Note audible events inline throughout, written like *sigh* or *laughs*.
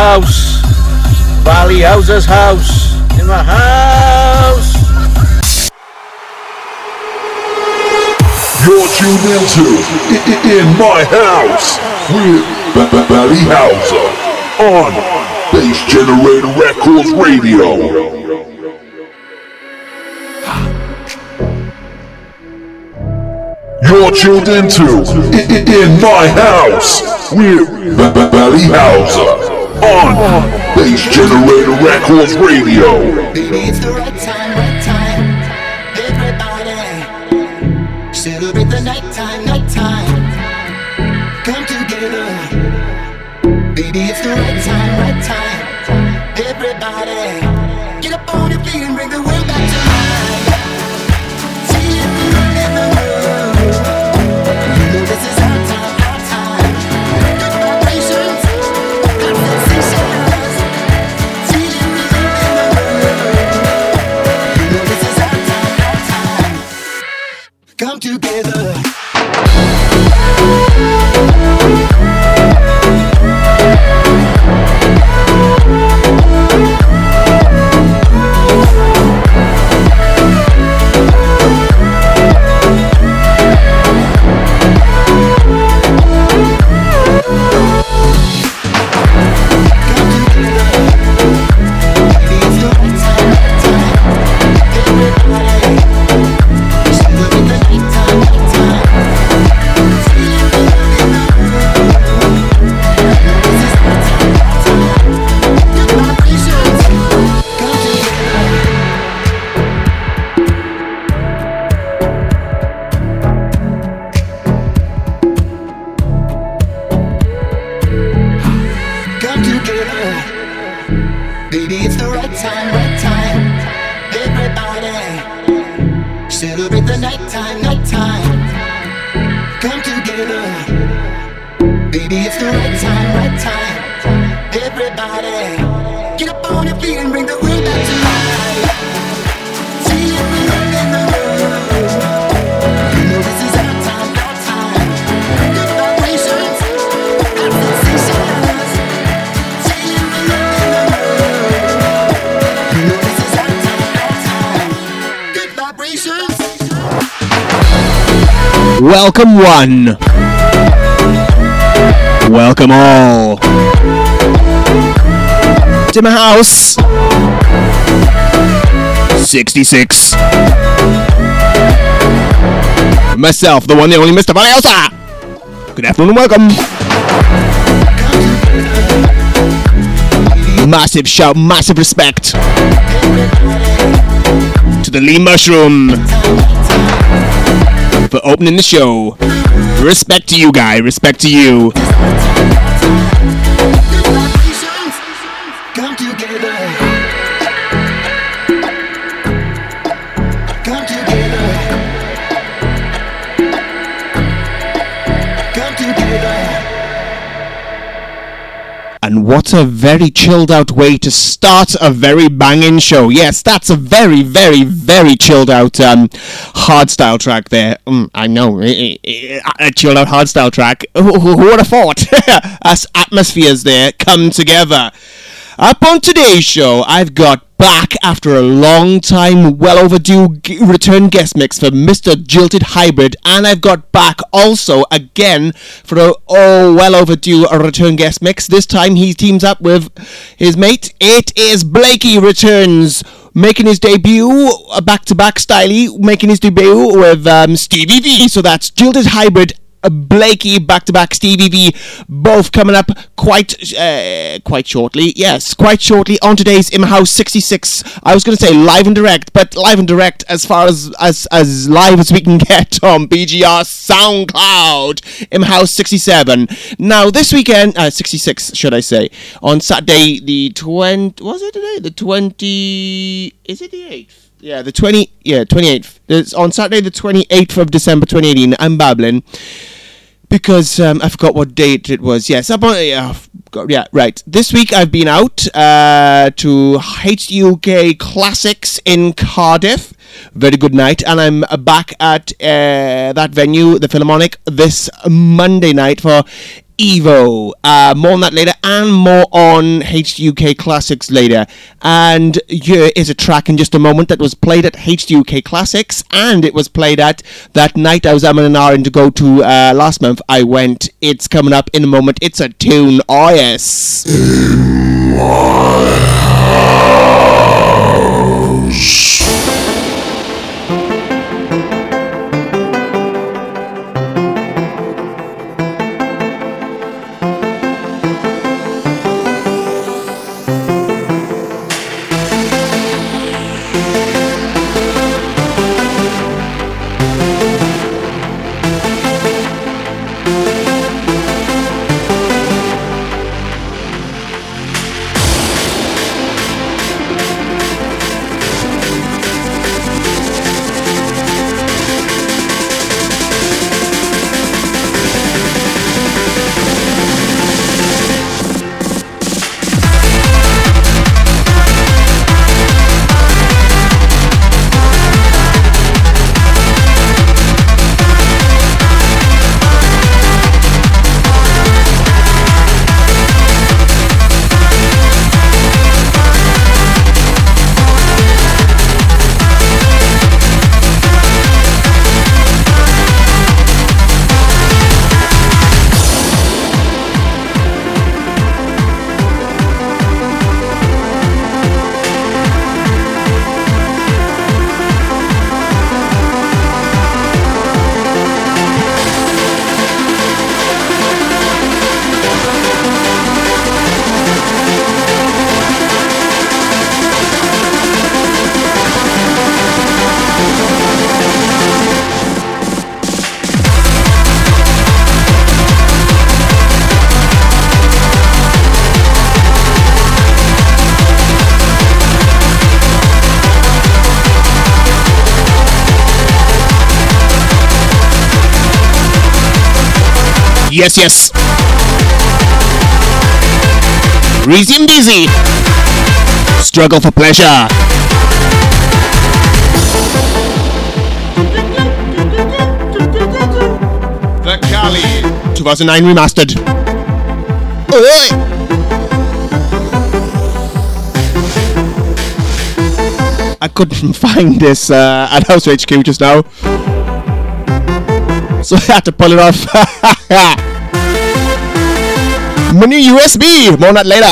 House. Valley House's house. In my house. You're tuned into In My House with Valley Houser on Bass Generator Records Radio. You're tuned into In My House with Valley Houser on Bass Generator Records Radio. It's the right time. Welcome one. Welcome all. To my house. 66. Myself, the one, the only Mr. Valley Houser. Good afternoon welcome. Massive shout, massive respect to the Lee Mushroom for opening the show. Respect to you, guy. Respect to you. What a very chilled out way to start a very banging show. Yes, that's a very, very, very chilled out um, hardstyle track there. Mm, I know, a chilled out hardstyle track. Who, who would have thought? *laughs* Us Atmozfears there come together. Up on today's show, I've got back after a long time, well overdue g- return guest mix for Mr. Jilted Hybrid, and I've got back also again for a oh well overdue a return guest mix. This time he teams up with his mate. It is Blake-E returns. Making his debut, a back-to-back styley, making his debut with um, Steve-V. So that's Jilted Hybrid Blake-E back to back Steve-V both coming up quite uh, quite shortly. Yes quite shortly on today's in house 66 I was going to say live and direct but live and direct as far as as as live as we can get *laughs* on BGR SoundCloud. In house 67 now this weekend uh, 66 should I say on Saturday the 20 was it today? The 20 is it the 8th yeah, the 20, yeah, 28th. It's on Saturday, the 28th of December 2018. I'm babbling because um, I forgot what date it was. Yes, up on, yeah, yeah, right. This week I've been out uh, to HDUK Classics in Cardiff. Very good night, and I'm back at uh, that venue, the Philharmonic, this Monday night for Evo. Uh, more on that later, and more on HDUK Classics later. And here is a track in just a moment that was played at HDUK Classics, and it was played at that night I was having an hour to go to uh, last month. I went. It's coming up in a moment. It's a tune. Oh yes. Yes, yes. Reezy & Beezy. Struggle for pleasure. The Cally 2009 remastered. Oi! I couldn't *laughs* find this uh, at House HQ just now. So *laughs* I had to pull it off. *laughs* My new USB. More on that later.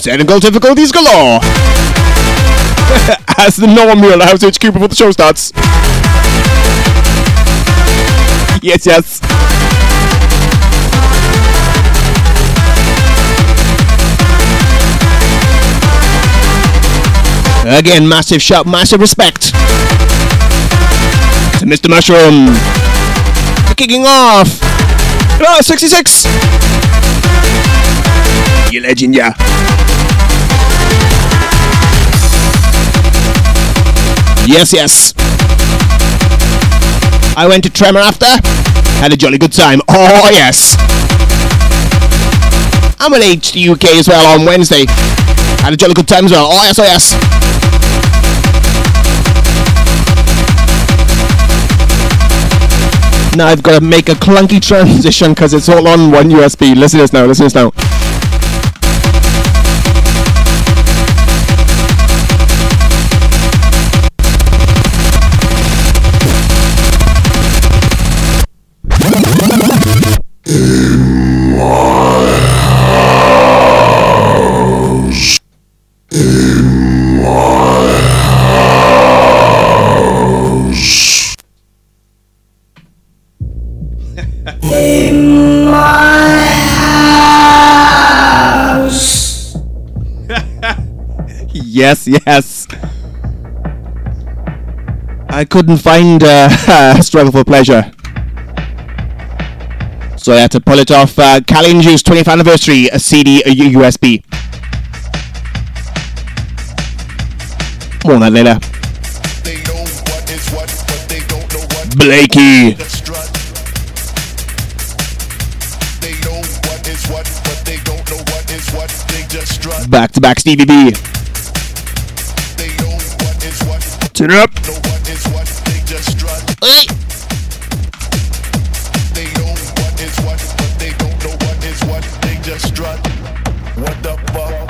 Technical difficulties galore. *laughs* As the normal House HQ before the show starts. Yes, yes. Again, massive shout, massive respect to Mr. Mushroom. Kicking off. Oh, 66. You legend, yeah. Yes, yes. I went to Tremor after. Had a jolly good time. Oh, yes. I'm at HD UK as well on Wednesday. Had a jolly good time as well. Oh, yes, oh, yes. Now I've got to make a clunky transition because it's all on one USB. Listen to this now. Listen to this now. Yes, yes. I couldn't find uh, *laughs* Struggle for Pleasure. So I had to pull it off uh, Juice 20th anniversary, a CD, a USB. More on that later. Blake-E. Back to back Stevie B. what. They just strut. What the fuck?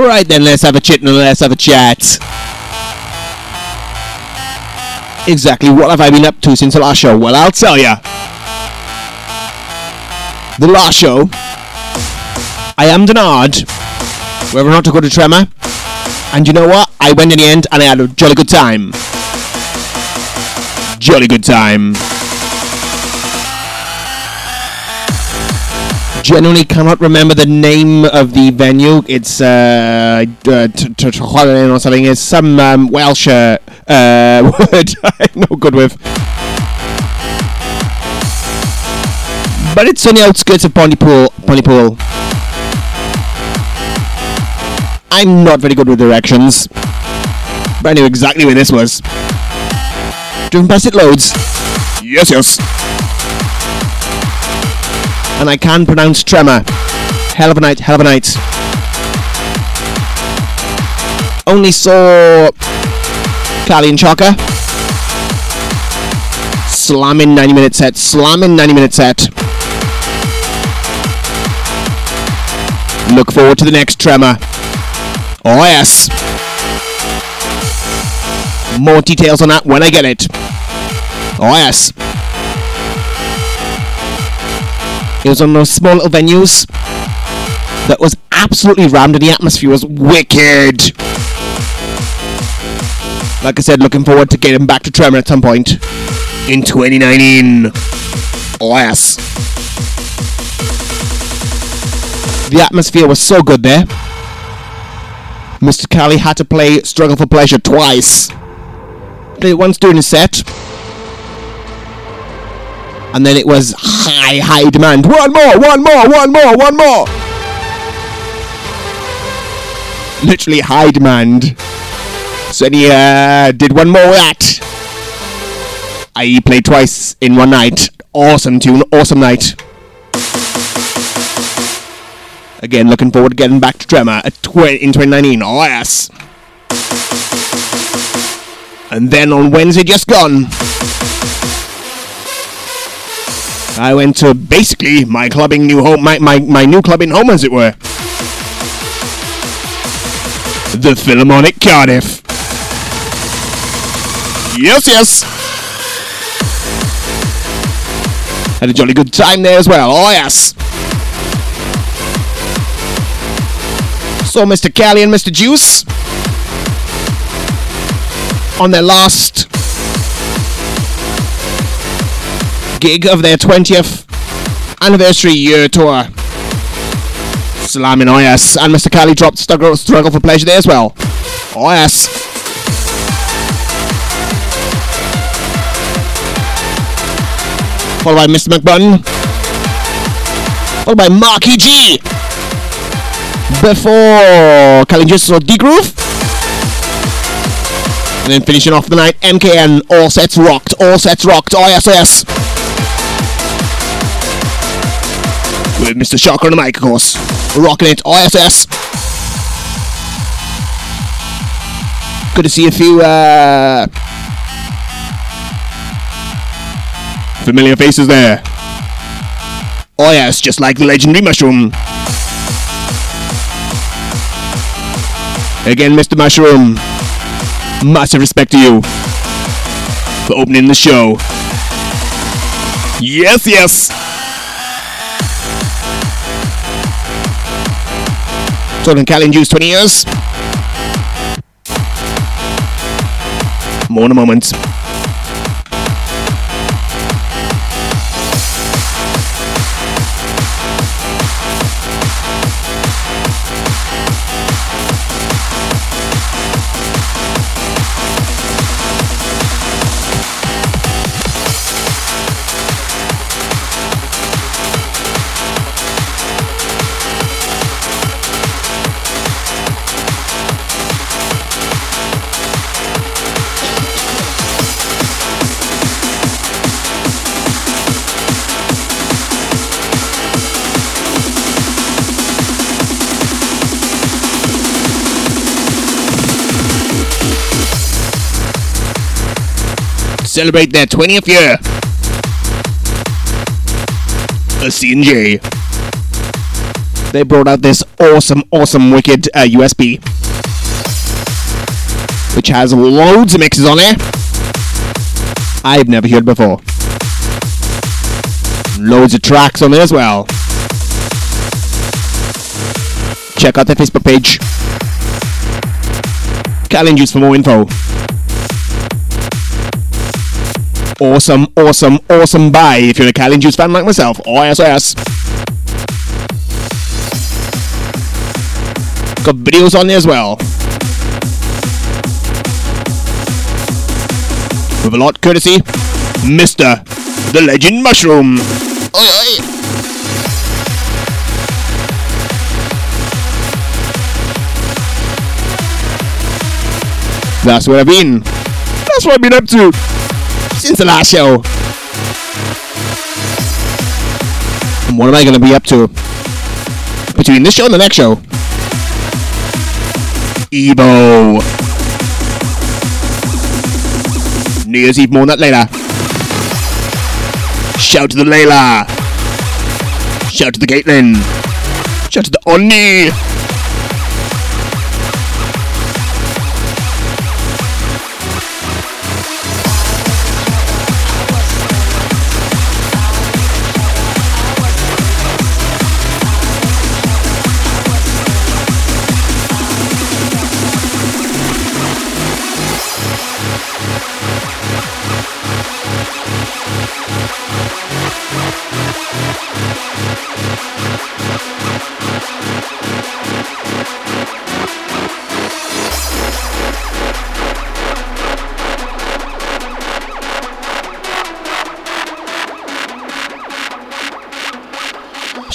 Right then, let's have a chit and let's have a chat. Exactly what have I been up to since the last show? Well, I'll tell ya. The last show, I am Denard, whether or not to go to Tremor, and you know what? I went in the end and I had a jolly good time. Jolly good time. Genuinely cannot remember the name of the venue. It's uh, uh or something. It's some um, Welsh uh, uh, *laughs* word I'm no good with. But it's on the outskirts of Pontypool. Pontypool. I'm not very good with directions. But I knew exactly where this was. Driven past it loads. Yes, yes and I can pronounce tremor. Hell of a night, hell of a night. Only saw Cally and Chaka. Slamming 90 minute set, slamming 90 minute set. Look forward to the next tremor. Oh, yes. More details on that when I get it. Oh, yes. It was on those small little venues that was absolutely rammed and the atmosphere was wicked. Like I said, looking forward to getting back to Tremor at some point in 2019. Oh, yes. The atmosphere was so good there. Mr. Cally had to play Struggle for Pleasure twice. Played once during his set. And then it was high, high demand. One more, one more, one more, one more. Literally high demand. So then he uh, did one more of that. I played twice in one night. Awesome tune, awesome night. Again, looking forward to getting back to Tremor in 2019. Oh, yes. And then on Wednesday, just gone, I went to basically my clubbing new home, my, my, my new clubbing home, as it were. The Philharmonic Cardiff. Yes, yes. Had a jolly good time there as well. Oh, yes. Saw Mr. Cally and Mr. Juice on their last gig of their 20th anniversary year tour. Slamming oh and Mr. Cally dropped struggle, struggle for pleasure there as well. Oh. Followed by Mr. McButton. Followed by Marky G. Before Cally just saw D Groove. And then finishing off the night, MKN, all sets rocked, all sets rocked, oh yes, oh yes. With Mr. Shocker on the mic, of course. Rocking it, yes. Good to see a few uh, familiar faces there. Oh yes, just like the legendary Mushroom. Again, Mr. Mushroom. Massive respect to you for opening the show. Yes, yes. Talking Cally and Juice 20 years. More in a moment. Celebrate their 20th year. A C&J. They brought out this awesome, awesome, wicked uh, USB, which has loads of mixes on it. I've never heard before. Loads of tracks on there as well. Check out their Facebook page. Juice for more info. Awesome, awesome, awesome buy if you're a Cally Juice fan like myself. Yes. Got videos on there as well. With a lot of courtesy, Mr. The Legend Mushroom. Oi. That's where I've been. That's what I've been up to since the last show. And what am I going to be up to between this show and the next show? Evo. New Year's Eve more on that later. Shout to the Layla. Shout to the Caitlin. Shout to the Oni.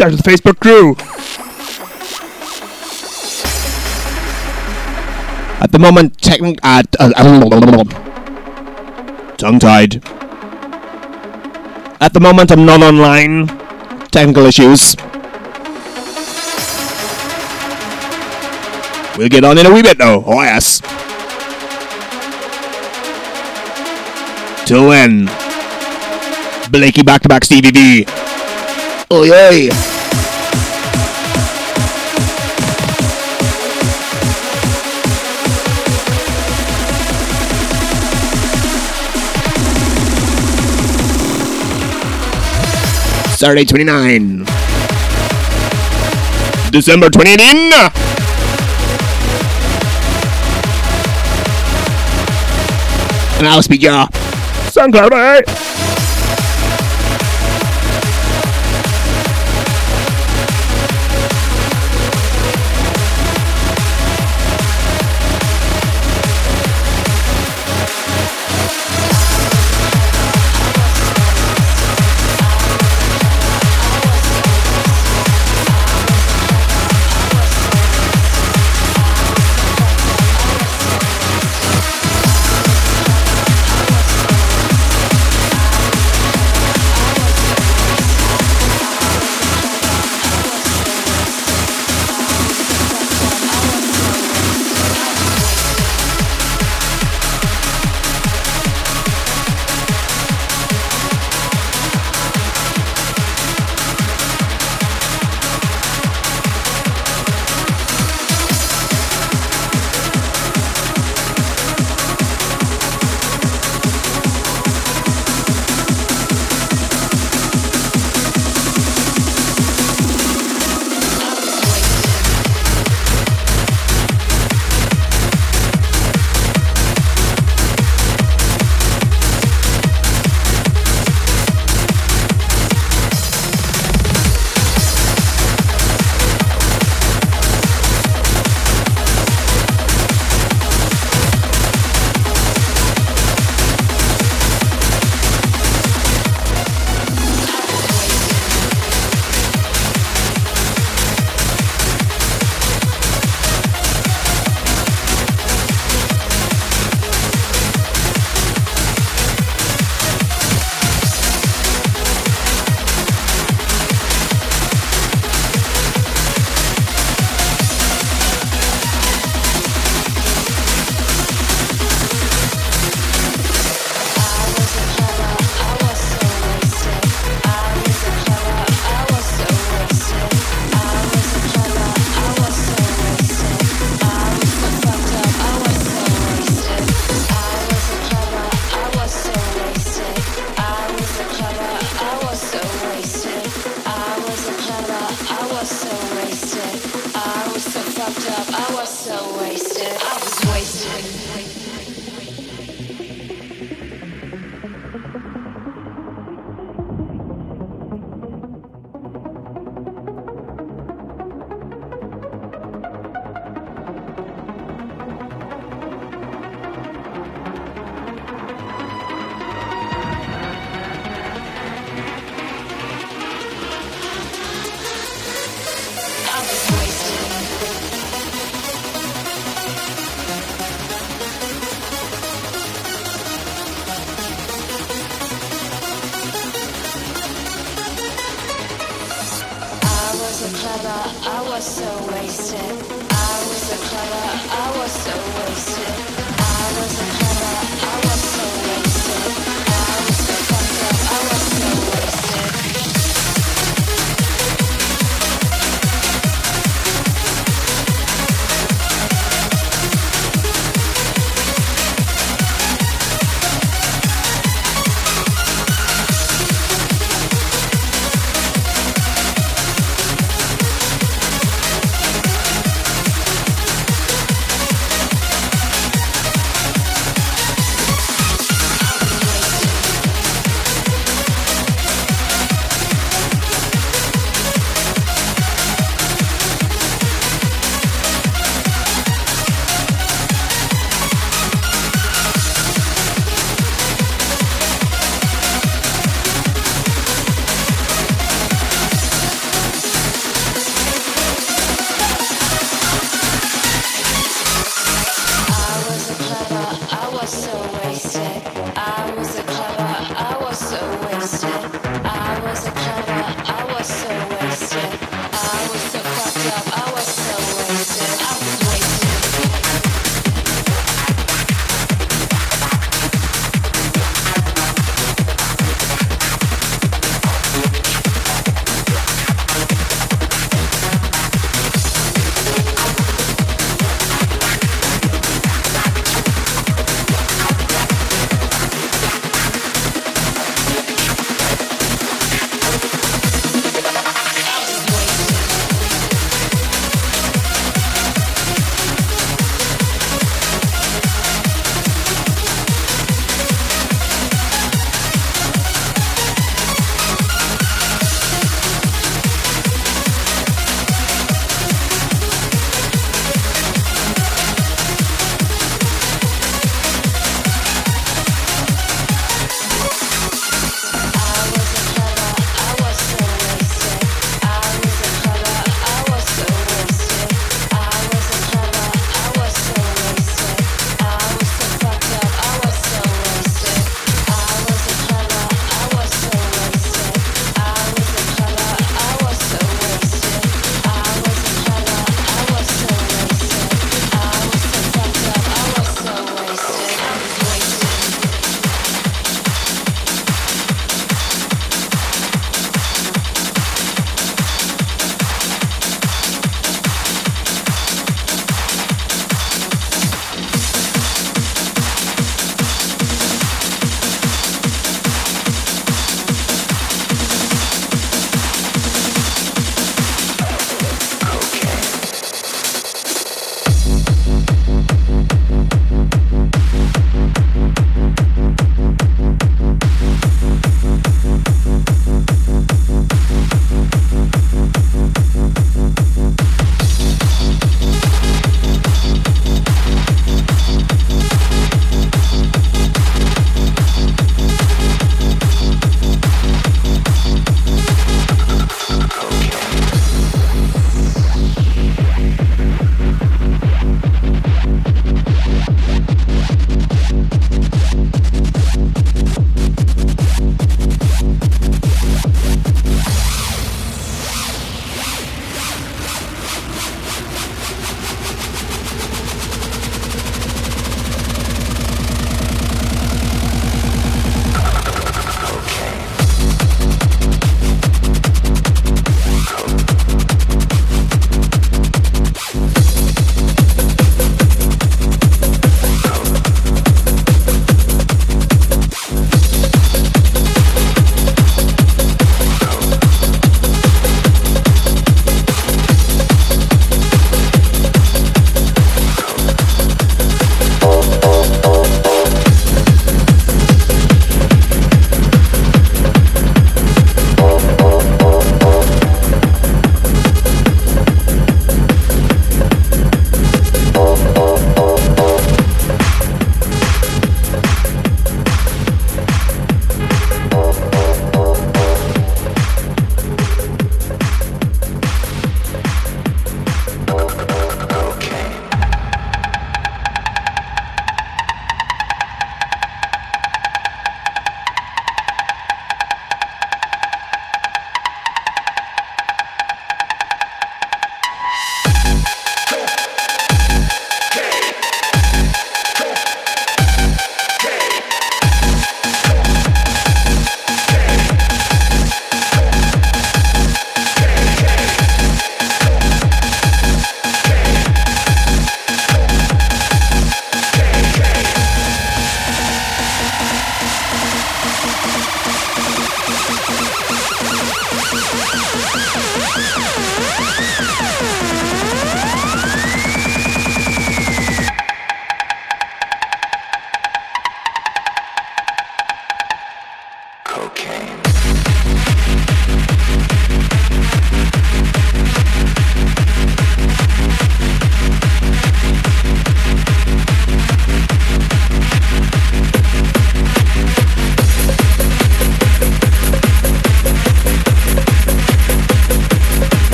Shout out to the Facebook crew. At the moment, technic at uh, tongue tied. At the moment, I'm not online. Technical issues. We'll get on in a wee bit though. Oh yes. Till when? Blake-E back to back Stevie. Oi oi. Saturday 29. December 2018. And I'll speak ya. SoundCloud, eh?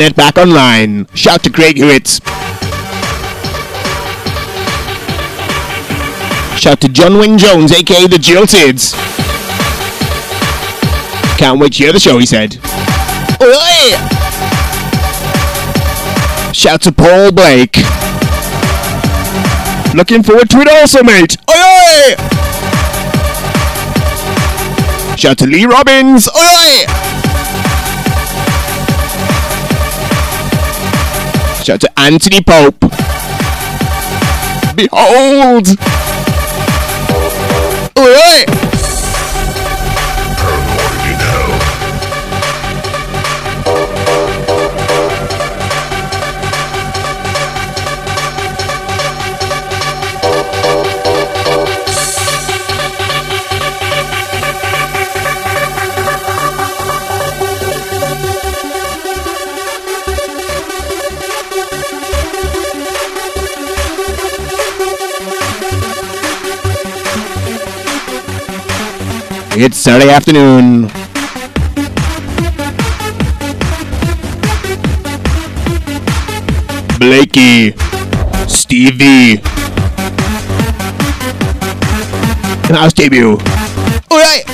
Got net back online. Shout to Craig Hewitt. Shout to John Wing Jones, aka the Jilted. Can't wait to hear the show, he said. Oi! Shout to Paul Blake. Looking forward to it also, mate. Oi! Shout to Lee Robbins. Oi! To Anthony Pope. Behold! Oi, oi! It's Saturday afternoon. Blakey, Stevie, and house debut. Alright.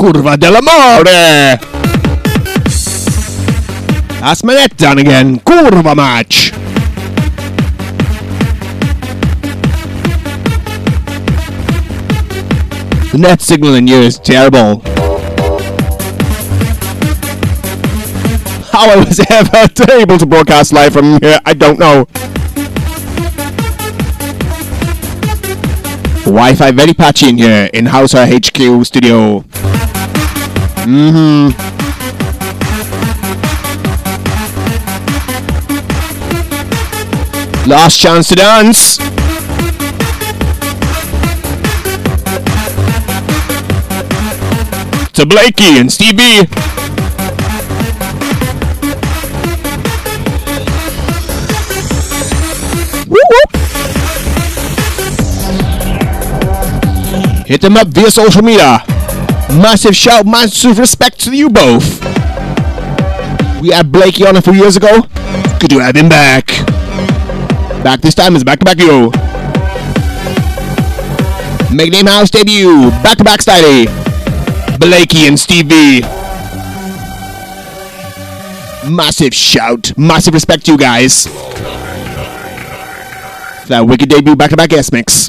Curva dell'amore! Net done again. Curva match. The net signal in here is terrible. How I was *laughs* ever able to broadcast live from here, I don't know. Wi-Fi very patchy in here in House HQ studio. Mm-hmm. Last chance to dance. To Blakey and Stevie. Hit them up via social media. Massive shout, massive respect to you both. We had Blakey on a few years ago. Good to have him back. Back this time is back to back yo. Make name house debut. Back to back style. Eh? Blakey and Stevie. Massive shout. Massive respect to you guys. That wicked debut back to back guest mix.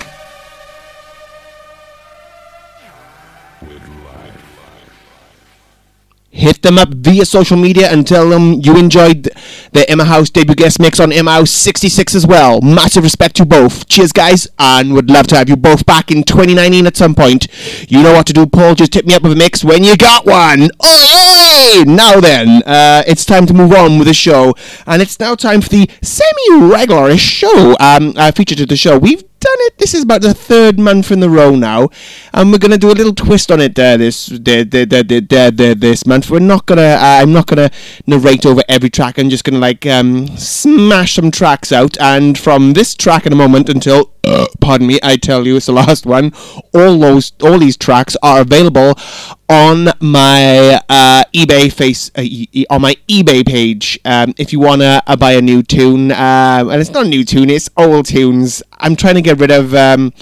Hit them up via social media and tell them you enjoyed the Emma House debut guest mix on Emma House 66 as well. Massive respect to both. Cheers, guys, and would love to have you both back in 2019 at some point. You know what to do, Paul. Just hit me up with a mix when you got one. Oi! Now then, uh, it's time to move on with the show, and it's now time for the semi-regularish show um, uh, feature to the show. We've done it. This is about the third month in the row now, and we're gonna do a little twist on it uh, this the, the, the, the, the, the, this month. We're not gonna. Uh, I'm not gonna narrate over every track. I'm just gonna like um, smash some tracks out, and from this track in a moment until. Uh, pardon me, I tell you, it's the *laughs* last one. All those, all these tracks are available on my uh, eBay face, uh, on my eBay page. Um, if you wanna uh, buy a new tune, um, and it's not a new tune, it's old tunes. I'm trying to get rid of um,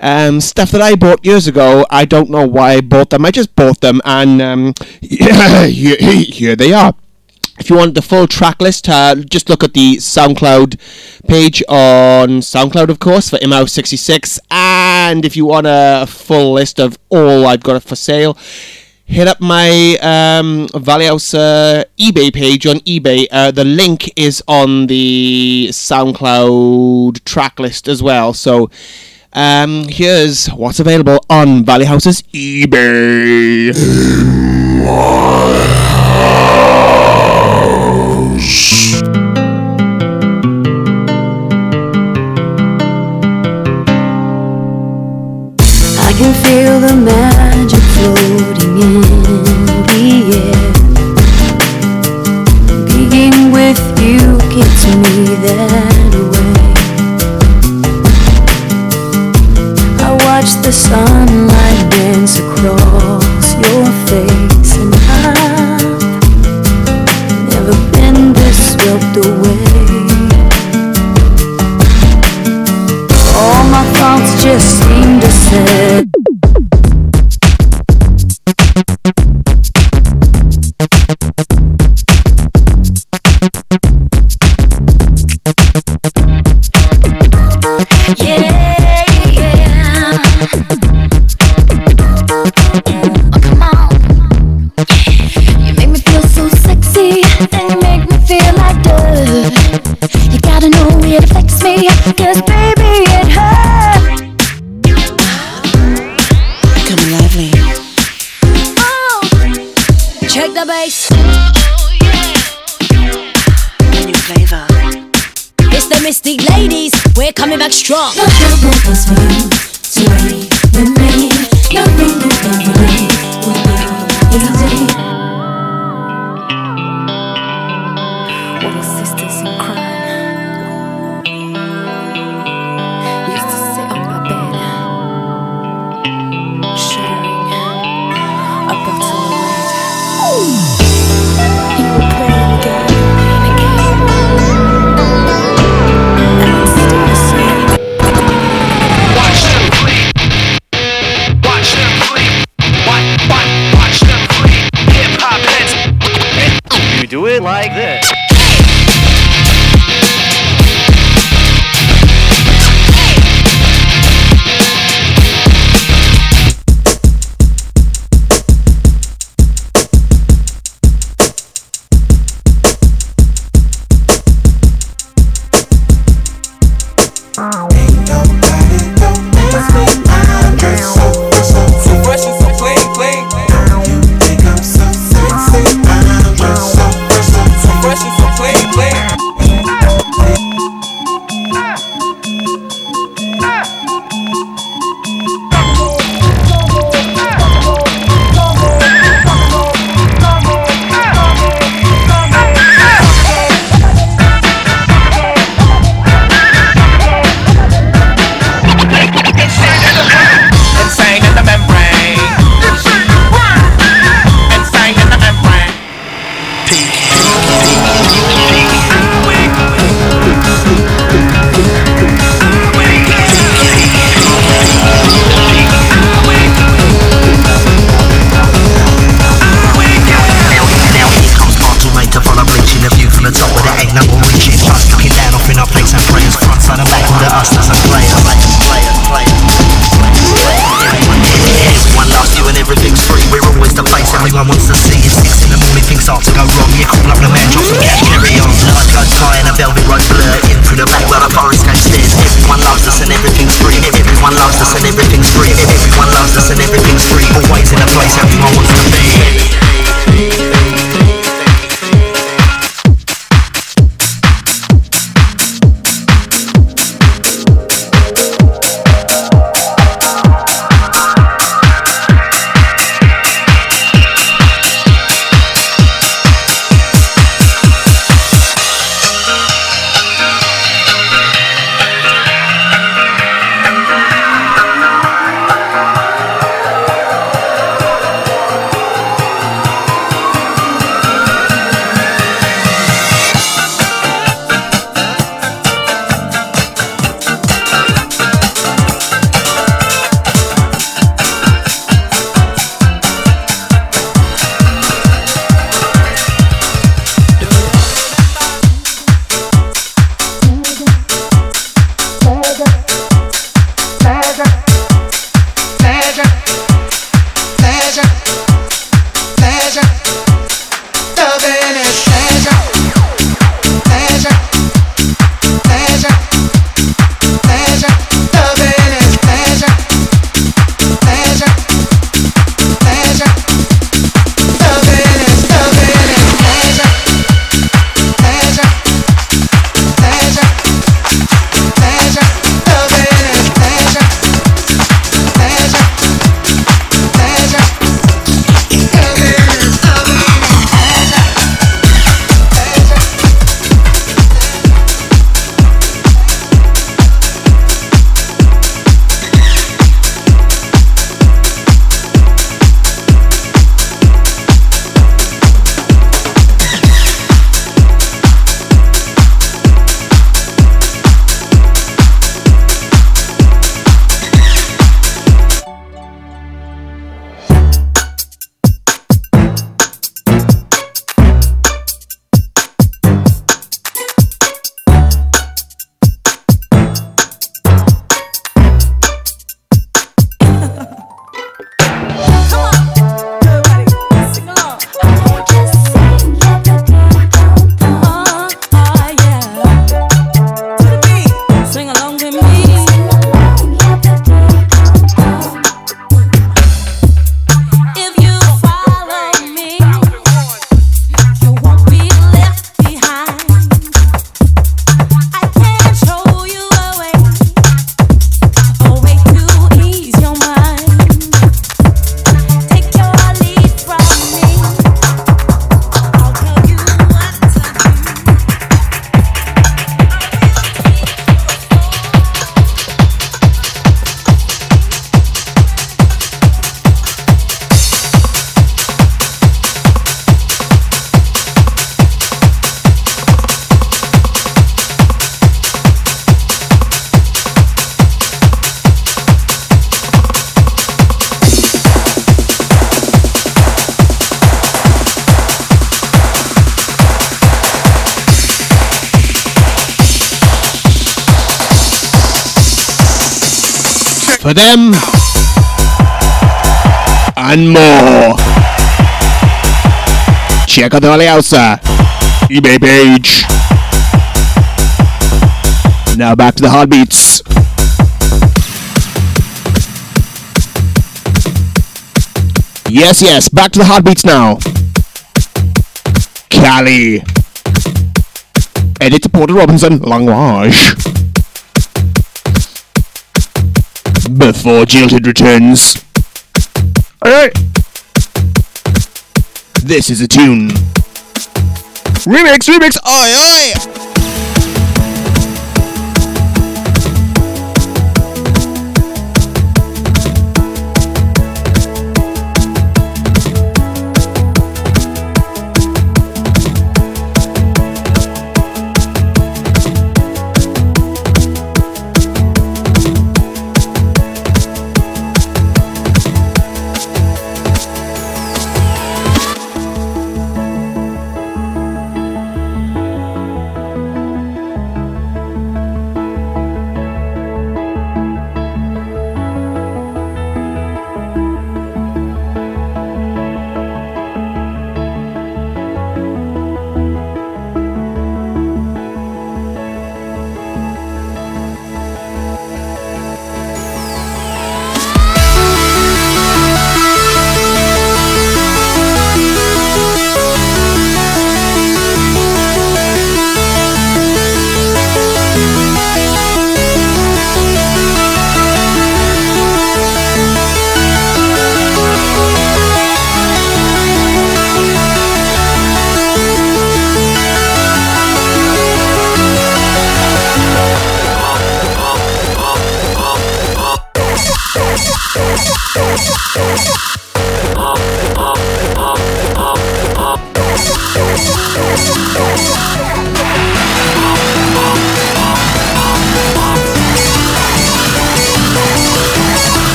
um, stuff that I bought years ago. I don't know why I bought them. I just bought them, and um, *laughs* here they are. If you want the full track list, uh, just look at the SoundCloud page on SoundCloud, of course, for MO66. And if you want a full list of all I've got for sale, hit up my um, Valley Houser uh, eBay page on eBay. Uh, the link is on the SoundCloud track list as well. So um, here's what's available on Valley Houser's eBay. *laughs* I can feel the magic floating in the air. Being with you gets me that way. I watch the sunlight swept away. All my thoughts just seem to set. Yeah, You gotta know it affects me, cause baby it hurts. Come lively. Oh, check the bass. Oh, the new flavor. It's the Mis-Teeq Ladies. We're coming back strong. Nothing was for you to wait with me. Nothing will ever be would be easy. eBay page. Now back to the heartbeats. Yes, yes, back to the heartbeats now. Cally. Edit to Porter Robinson, Language. Before Jilted returns. Alright. This is a tune. Remix, remix, oi, oi!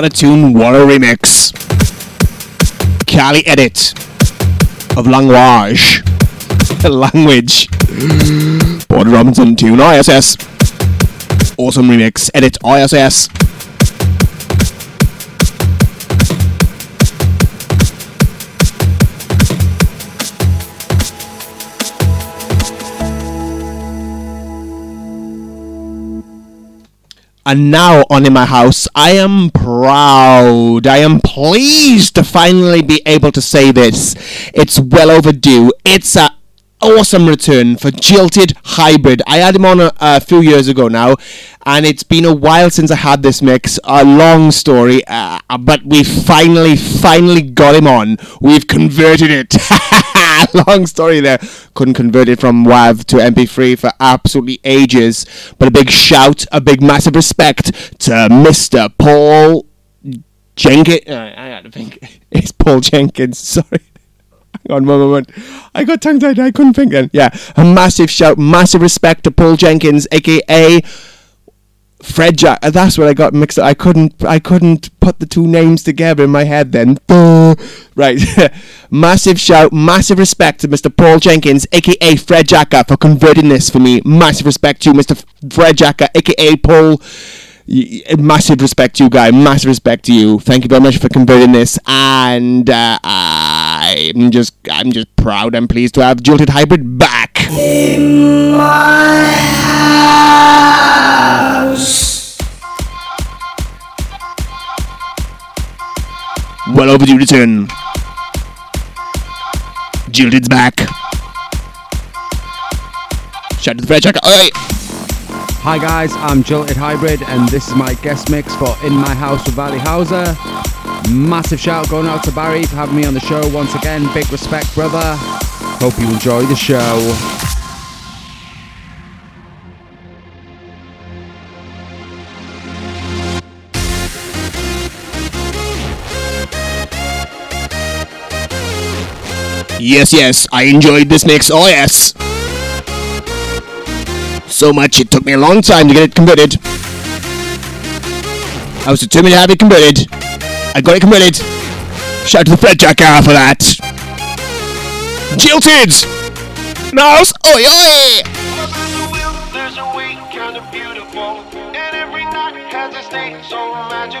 What a tune, what a remix. Cally edit of Language. *laughs* Language. Porter Robinson tune ISS. Awesome remix. Edit ISS. And now on in my house, I am proud. I am pleased to finally be able to say this. It's well overdue. It's a awesome return for Jilted Hybrid. I had him on a, a few years ago now, and it's been a while since I had this mix. A long story, uh, but we finally, finally got him on. We've converted it. *laughs* *laughs* long story there. Couldn't convert it from WAV to MP3 for absolutely ages. But a big shout, a big massive respect to Mr. Paul Jenkins. Uh, I to think. *laughs* It's Paul Jenkins. *laughs* Sorry. Hang on one moment. I got tongue tied. I couldn't think then. Yeah. A massive shout, massive respect to Paul Jenkins, aka Fred Jack. uh, That's what I got mixed up. I couldn't. I couldn't put the two names together in my head. Then, right. *laughs* massive shout, massive respect to Mr. Paul Jenkins, aka Fred Jacka, for converting this for me. Massive respect to you, Mr. Fred Jacka, aka Paul. Massive respect to you, guy. Massive respect to you. Thank you very much for converting this, and uh, I'm just, I'm just proud and pleased to have Jilted Hybrid back. Well overdue return. Jilted's back. Shout to the Fred Jacker. Oi! Hi guys, I'm Jilted Hybrid and this is my guest mix for In My House with Valley Houser. Massive shout going out to Barry for having me on the show once again. Big respect, brother. Hope you enjoy the show. Yes, yes, I enjoyed this mix. Oh, yes. So much it took me a long time to get it converted. I was determined to have it converted. I got it converted. Shout to the Fred Jacker for that. Jilted! Mouse! Oi, oi! There's a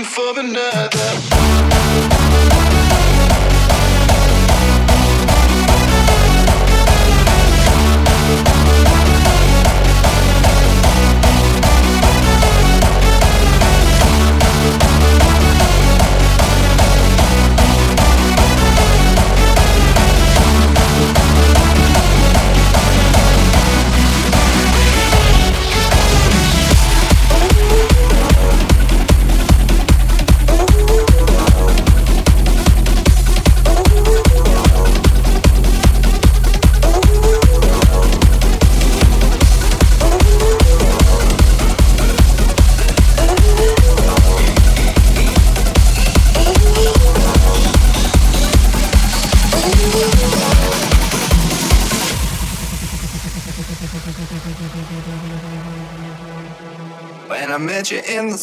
looking for another.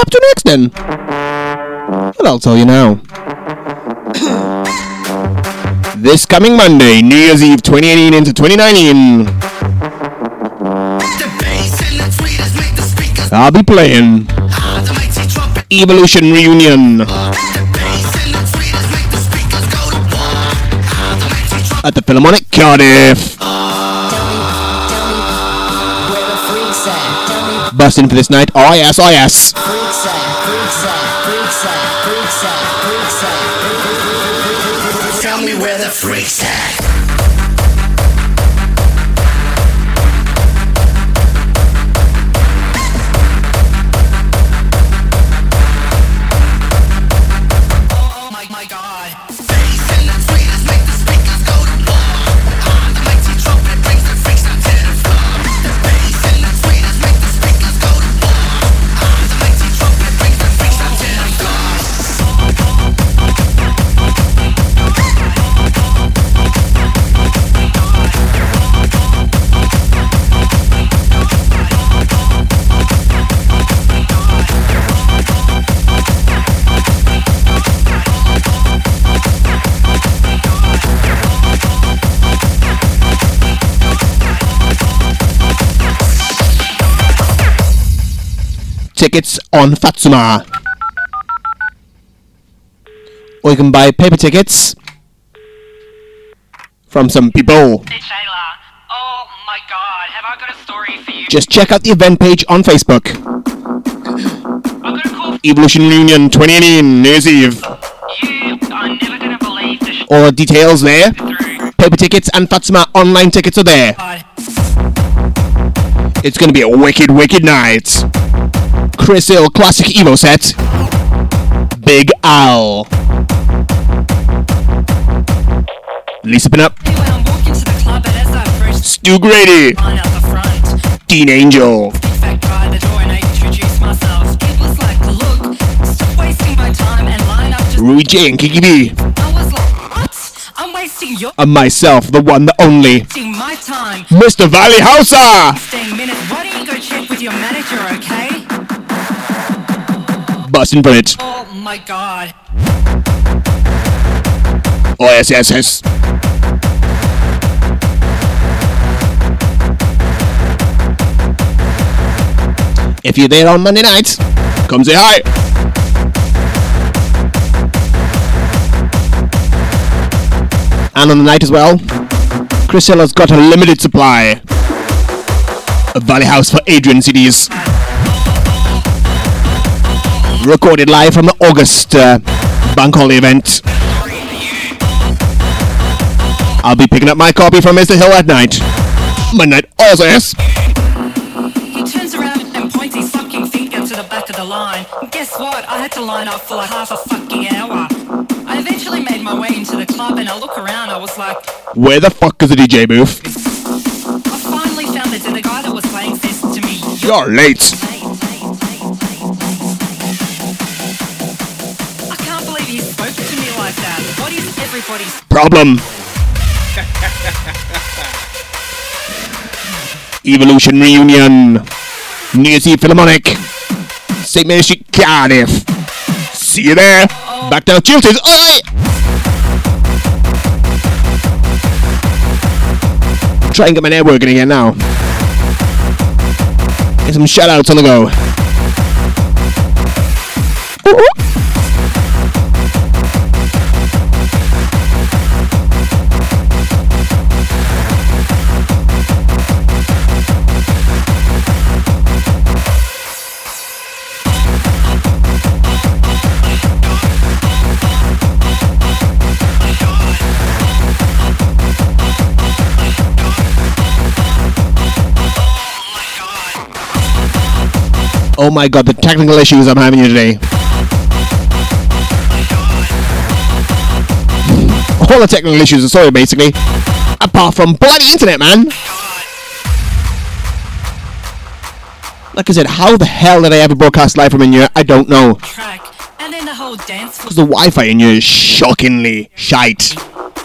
Up to next then? Well, I'll tell you now. this coming Monday, New Year's Eve 2018 into 2019, I'll be playing Evolution Reunion at the Philharmonic Cardiff. Busting for this night. Oh yes, oh yes. Tell me where the freaks at. Tickets on Fatsoma. Or you can buy paper tickets from some people. Just check out the event page on Facebook. Evolution Reunion 2018, New Year's Eve. All the details there. Paper tickets and Fatsoma online tickets are there. It's gonna be a wicked, wicked night. Chris Hill Classic Evo set. Big Al. Lisa Pinup. Stu Grady. Dean Angel. Rui J and Kiki B. I'm wasting your And myself, the one, the only. wasting my time. Mr. Valley Houser. Fifteen minutes. Why don't you go check with your manager, okay? Busting for it. Oh my god. Oh, yes, yes, yes. If you're there on Monday night, come say hi. And on the night as well, Chris Hill has got a limited supply of Valley House for Adrian CDs. Recorded live from the August uh, Bank Holiday event. I'll be picking up my copy from Mr. Hill at night. Midnight also yes. He turns around and points his fucking to the back of the line. Guess what? I had to line up for like half a fucking hour. I eventually made my way into the club and I look around. I was like, Where the fuck is the DJ booth? I finally found it. And the guy that was playing says to me, You're late. I can't believe he spoke to me like that. What is everybody's Problem. Evolution Reunion. New Year's Eve Philharmonic. St. Mary's Street, Cardiff. See you there. Oh. Back down Chilters. Oi! Try and get my network again now. Get some shout outs on the go. Ooh-ooh. Oh my god, the technical issues I'm having here today. All the technical issues, sorry, basically. Apart from bloody internet, man. Like I said, how the hell did I ever broadcast live from in here? I don't know. track, and then the whole. Because the Wi-Fi in here is shockingly shite.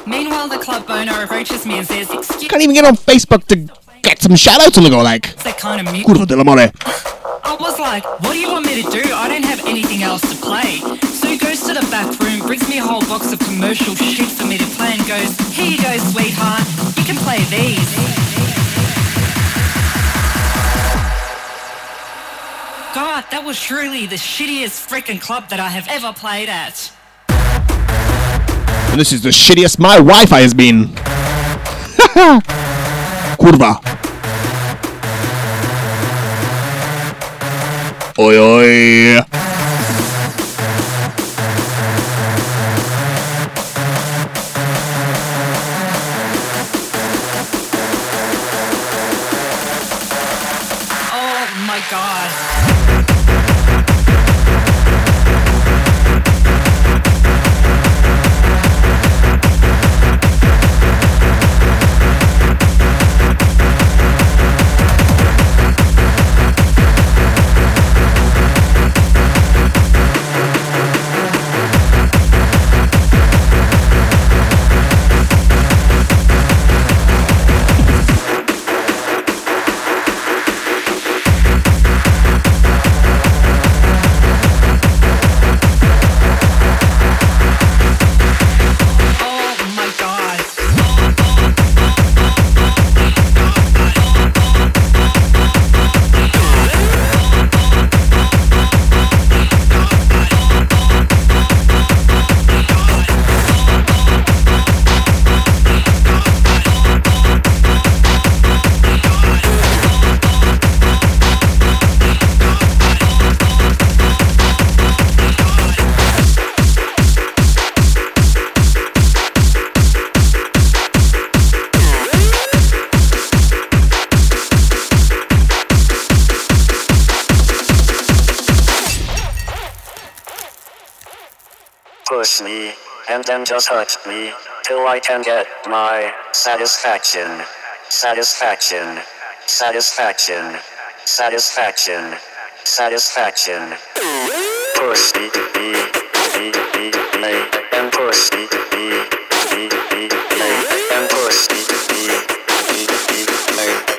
Meanwhile, the club owner approaches me and says, "Excuse Can't even get on Facebook to get some shout-outs on the go, like. that kind of Curva music." I was like, "What do you want me to do? I don't have anything else to play." So he goes to the back room, brings me a whole box of commercial shit for me to play, and goes, "Here you go, sweetheart. You can play these." God, that was truly the shittiest freaking club that I have ever played at. And this is the shittiest my Wi-Fi has been. *laughs* Curva. Oi, oi. Oh just hurt me, till I can get my satisfaction. Satisfaction. Satisfaction. Satisfaction. Satisfaction. Push me, me, me, me, me, and push me, me, me, me, me, and push me, me, me, me, me, and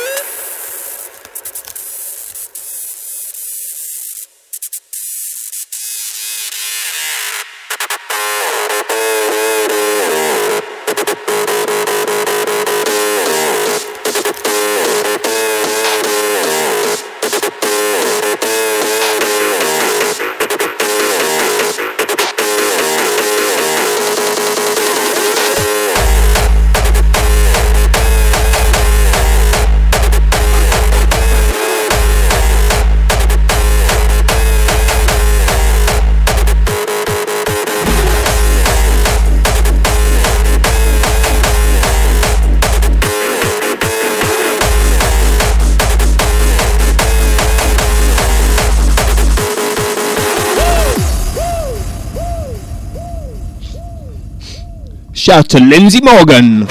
Shout to Lindsay Morgan,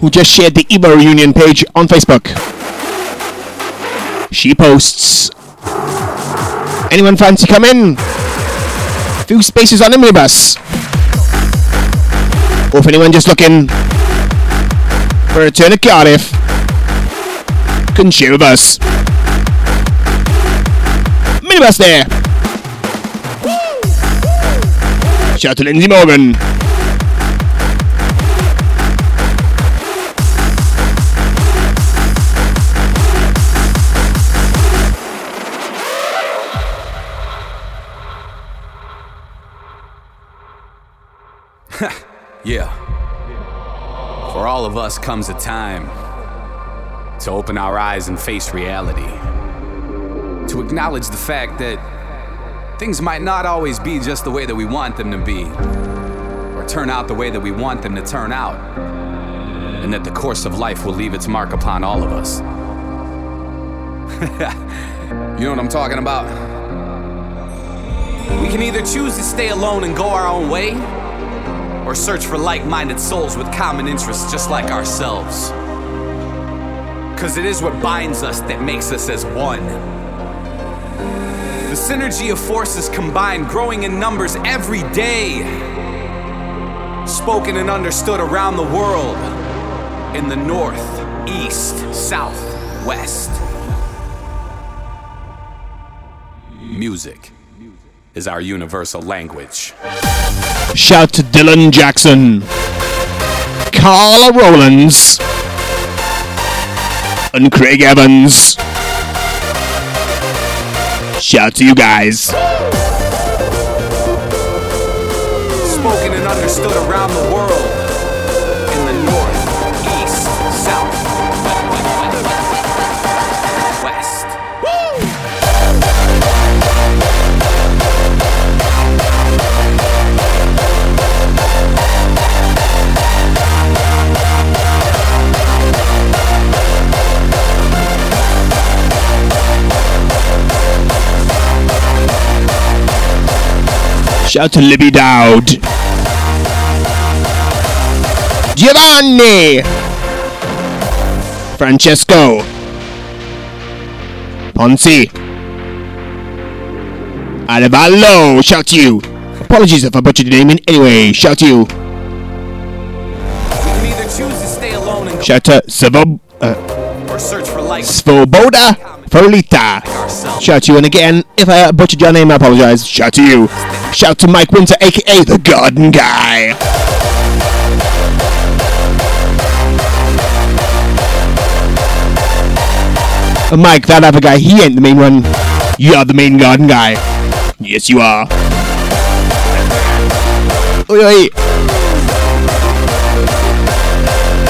who just shared the Evo reunion page on Facebook. She posts. Anyone fancy coming? Few spaces on the minibus. Or if anyone just looking for a turn at Cardiff, can share with us. Minibus there. Lindsay Morgan. *laughs* Yeah. For all of us comes a time to open our eyes and face reality. To acknowledge the fact that things might not always be just the way that we want them to be, or turn out the way that we want them to turn out, and that the course of life will leave its mark upon all of us. *laughs* you know what I'm talking about? We can either choose to stay alone and go our own way, or search for like minded souls with common interests just like ourselves. Because it is what binds us that makes us as one. The synergy of forces combined, growing in numbers every day. Spoken and understood around the world in the north, east, south, west. Music is our universal language. Shout to Dylan Jackson, Carla Rowlands, and Craig Evans. Shout out to you guys. Spoken and understood around the world Shout to Libby Dowd. Giovanni. Francesco. Ponzi. Alevallo. Shout to you. Apologies if I butchered your name in any way. Shout to you. We can either choose to stay alone and Shout to Savob. Uh, or search for like Svoboda Folita. Shout to you, and again, if I butchered your name, I apologize. Shout to you. Shout to Mike Winter, aka the Garden Guy. Uh, Mike, that other guy, he ain't the main one. You're the main garden guy. Yes, you are. Oi, oi.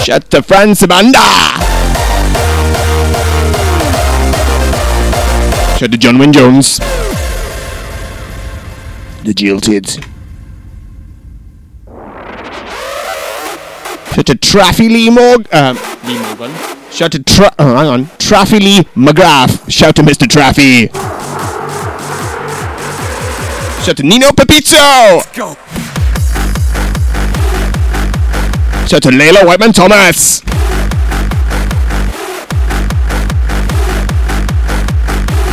Shout to Franz Amanda. Shout to John Wynne Jones. The Jilted. Shout to Traffy Lee Morgan. Um, Lee Morgan. Shout to Tra- oh, hang on. Traffy Lee McGrath. Shout to Mr. Traffy. Shout to Nino Pepizzo. go. Shout to Layla Whiteman Thomas.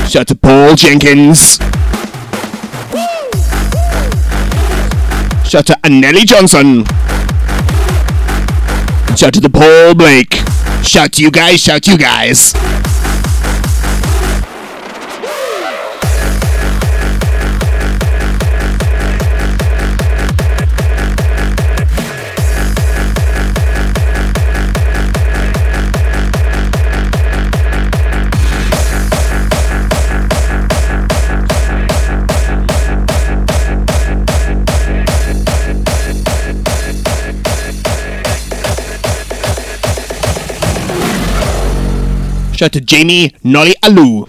Shout to Paul Jenkins. Shout to Anneli Johnson. Shout to the Paul Blake. Shout to you guys, shout to you guys. Shout to Jamie Nolly Alu.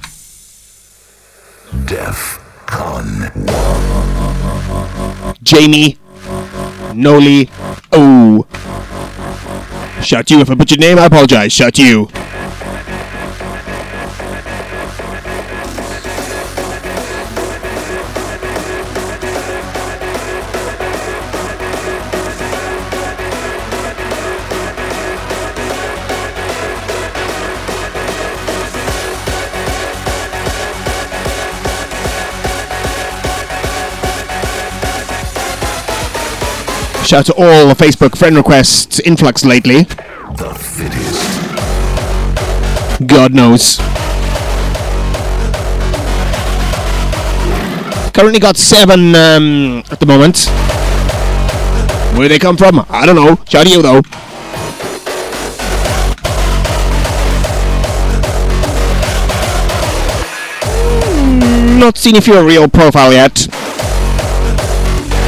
Def Con. Jamie Noli O. Shout to you if I put your name, I apologize. Shout to you. Shout out to all the Facebook friend requests influx lately. The fittest. God knows. Currently got seven um, at the moment. Where they come from, I don't know. Shout to you though. Not seen if you're a real profile yet.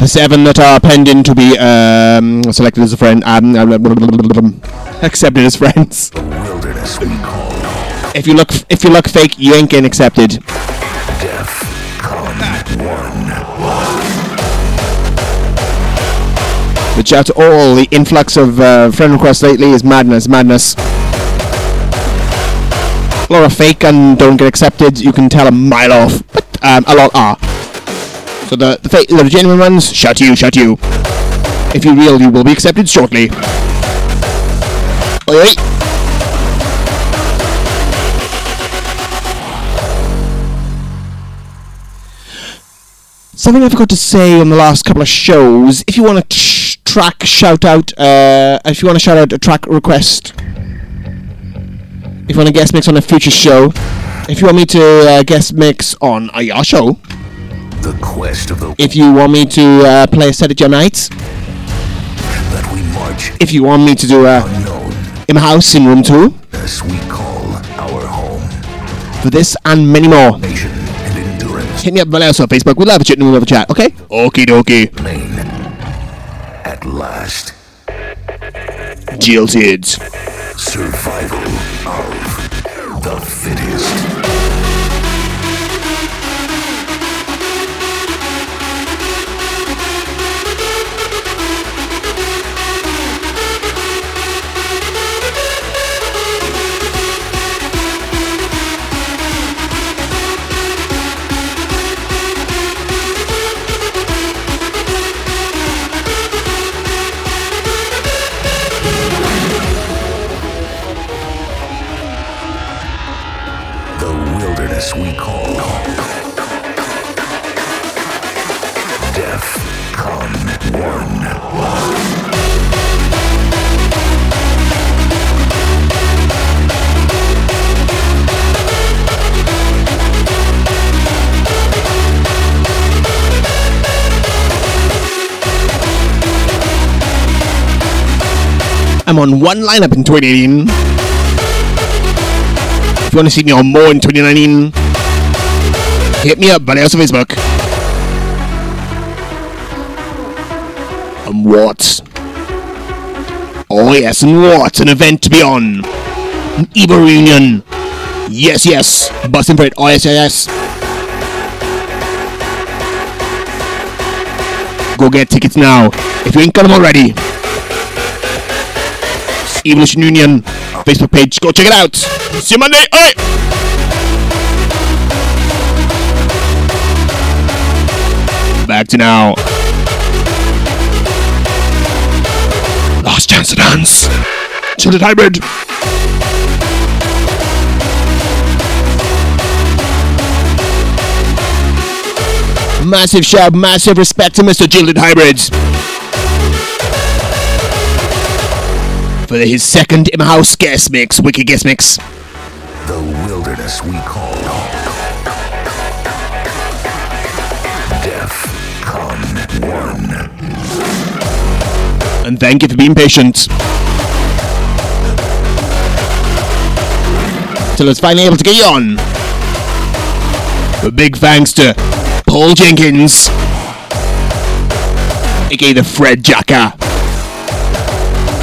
Seven that are pending to be um, selected as a friend, um, *laughs* accepted as friends. If you look, if you look fake, you ain't getting accepted. Def Con 1. But shout to all the influx of uh, friend requests lately is madness, madness. A lot of fake and don't get accepted. You can tell a mile off, but um, a lot are. So the the fake, the genuine ones, shout to you, shout to you. If you're real, you will be accepted shortly. Oi, oi. Something I forgot to say on the last couple of shows. If you want to tr- track shout out, uh, if you want to shout out a track request, if you want to guest mix on a future show, if you want me to uh, guest mix on a your show, The quest of the if you want me to uh, play a set of Gem Nights, that we march if you want me to do a in my house in room two, as we call our home. for this and many more. Nation and endurance. Hit me up on also Facebook. We love a chat and we love a chat. Okay. Okie dokie. Plane. At last. Jilted. Survival of the fittest. I'm on one lineup in 2018. If you want to see me on more in 2019, hit me up, buddy, on Facebook. And what? Oh yes, and what? An event to be on. An Evo reunion. Yes, yes. Busting for it. Oh yes, yes, yes. Go get tickets now. If you ain't got them already. Evolution Union Facebook page. Go check it out. See you Monday. Oi! Back to now. Last chance to dance. Jilted Hybrid. Massive shout, massive respect to Mr. Jilted Hybrids. For his second in house guest mix, Wicked Guest Mix. The wilderness we call Def Con 1. And thank you for being patient. Till it's finally able to get you on. A big thanks to Paul Jenkins, aka the Fred Jacker.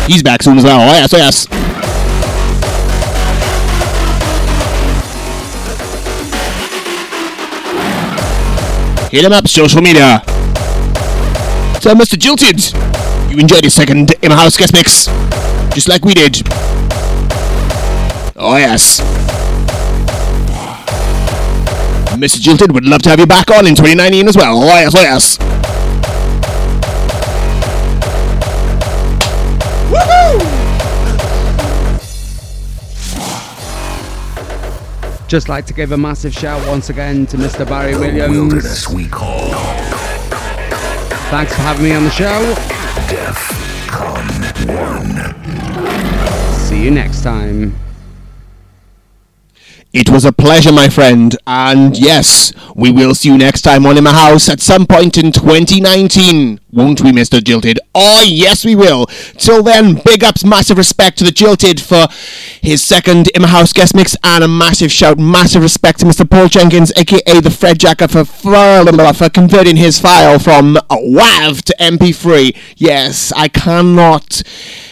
He's back soon as well. Oh yes, yes. Hit him up, social media. So, Mr. Jilted, you enjoyed your second in house guest mix, just like we did. Oh yes. Mr. Jilted would love to have you back on in 2019 as well. Oh yes, oh yes. Just like to give a massive shout once again to Mr. Barry Williams. wilderness we call Thanks for having me on the show. See you next time. It was a pleasure, my friend. And yes, we will see you next time on My House at some point in 2019. Won't we, Mr. Jilted? Oh, yes, we will. Till then, big ups, massive respect to the Jilted for his second My House guest mix, and a massive shout, massive respect to Mr. Paul Jenkins, aka the Fred Jacker, for, for converting his file from WAV to MP3. Yes, I cannot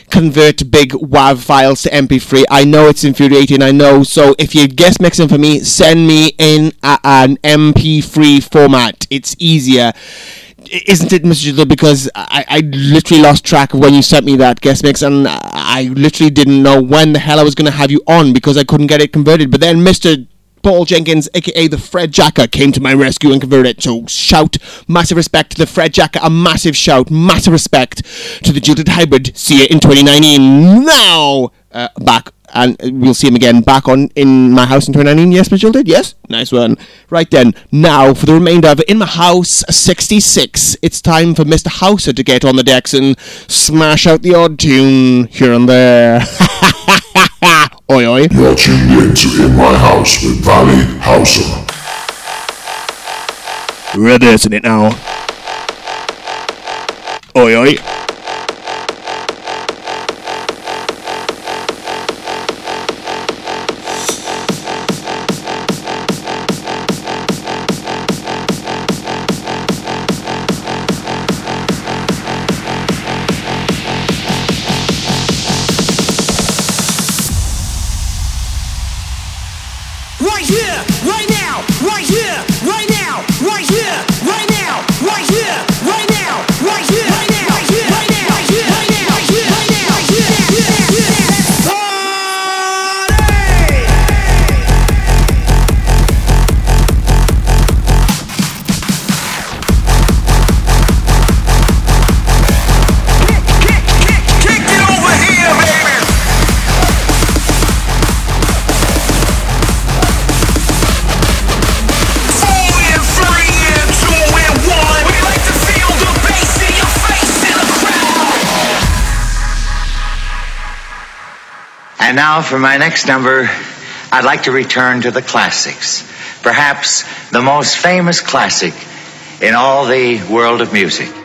convert big WAV files to MP3. I know it's infuriating, I know. So if you're guest mixing for me, send me in a, an MP3 format. It's easier. Isn't it, Mr. Because I, I literally lost track of when you sent me that guest mix, and I literally didn't know when the hell I was going to have you on because I couldn't get it converted. But then Mr. Paul Jenkins, aka the Fred Jacker, came to my rescue and converted. So shout, massive respect to the Fred Jacker, a massive shout, massive respect to the Jilted Hybrid. See you in 2019. Now, uh, back, and we'll see him again back on in my house in 2019. Yes, Mr. Jilted? Yes? Nice one. Right then, now for the remainder of In My House 66, it's time for Mr. Houser to get on the decks and smash out the odd tune here and there. *laughs* Ah, oi, oi. You're tuned in to In My House with Valley Houser. Reversing it now. Oi, oi. Now for my next number, I'd like to return to the classics. Perhaps the most famous classic in all the world of music.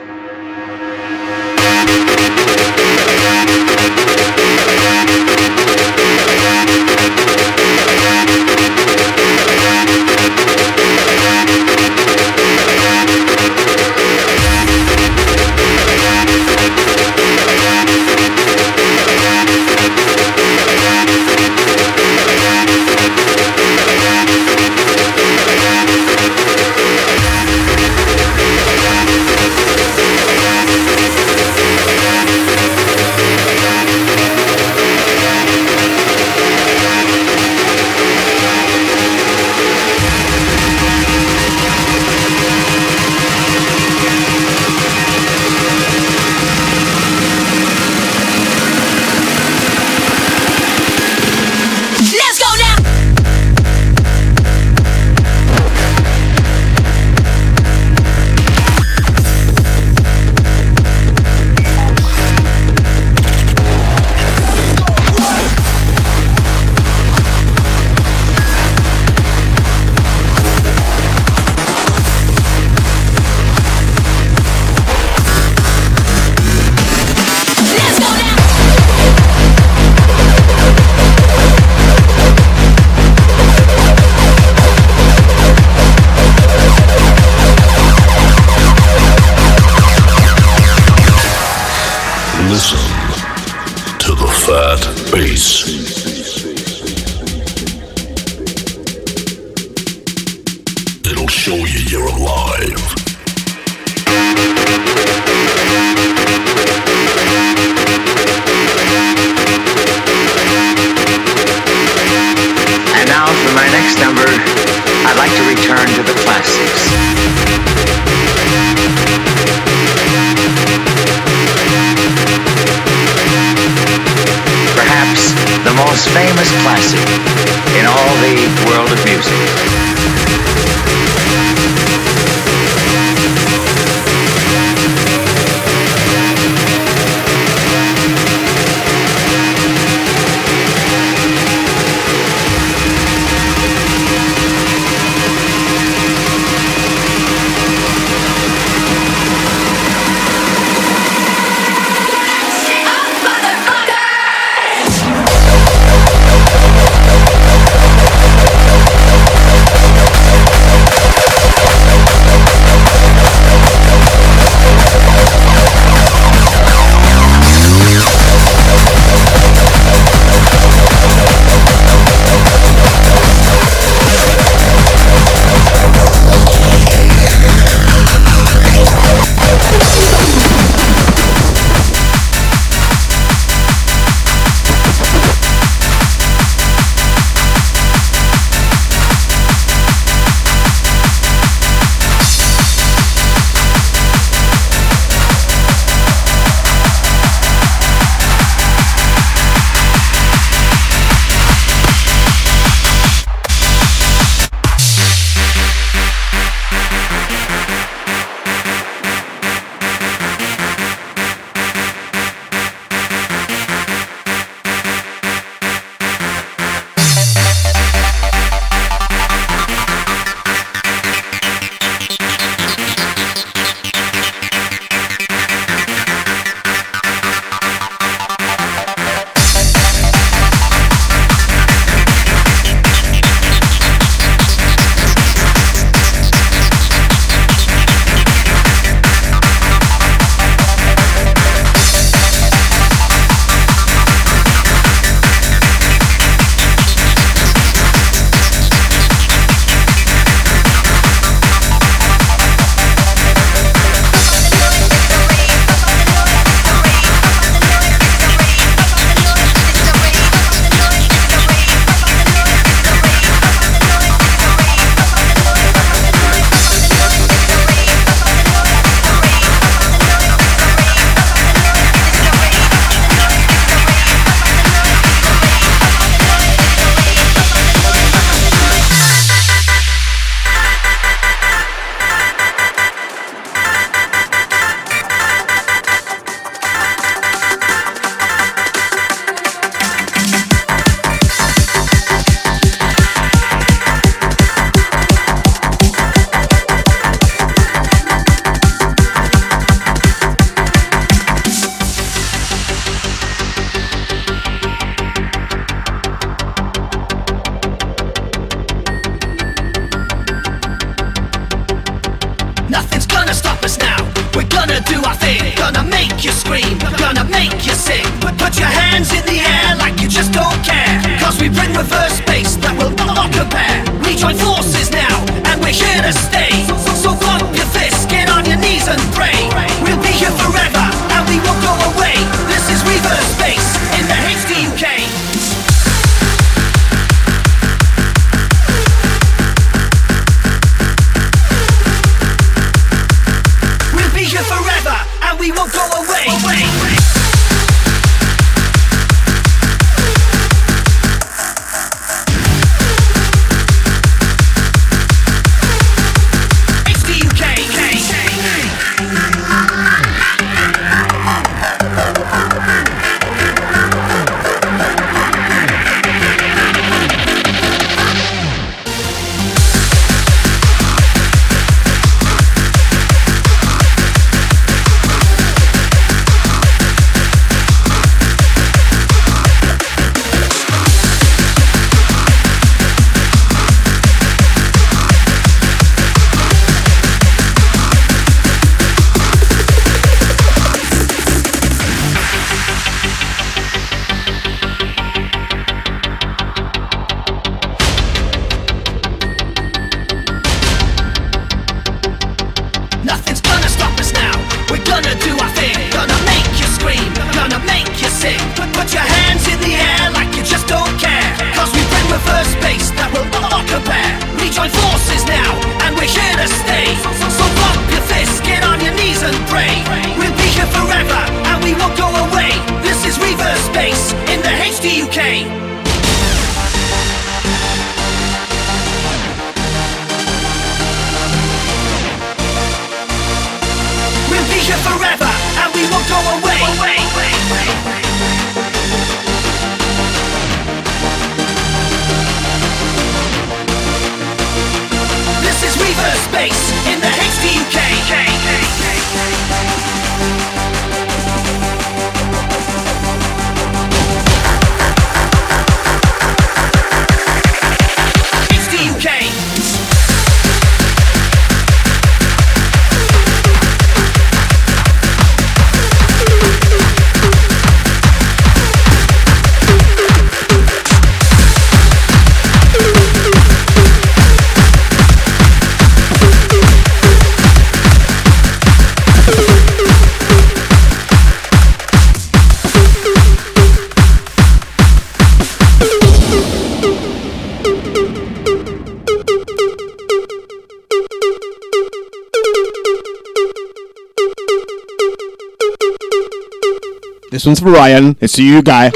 Ryan and see you guys.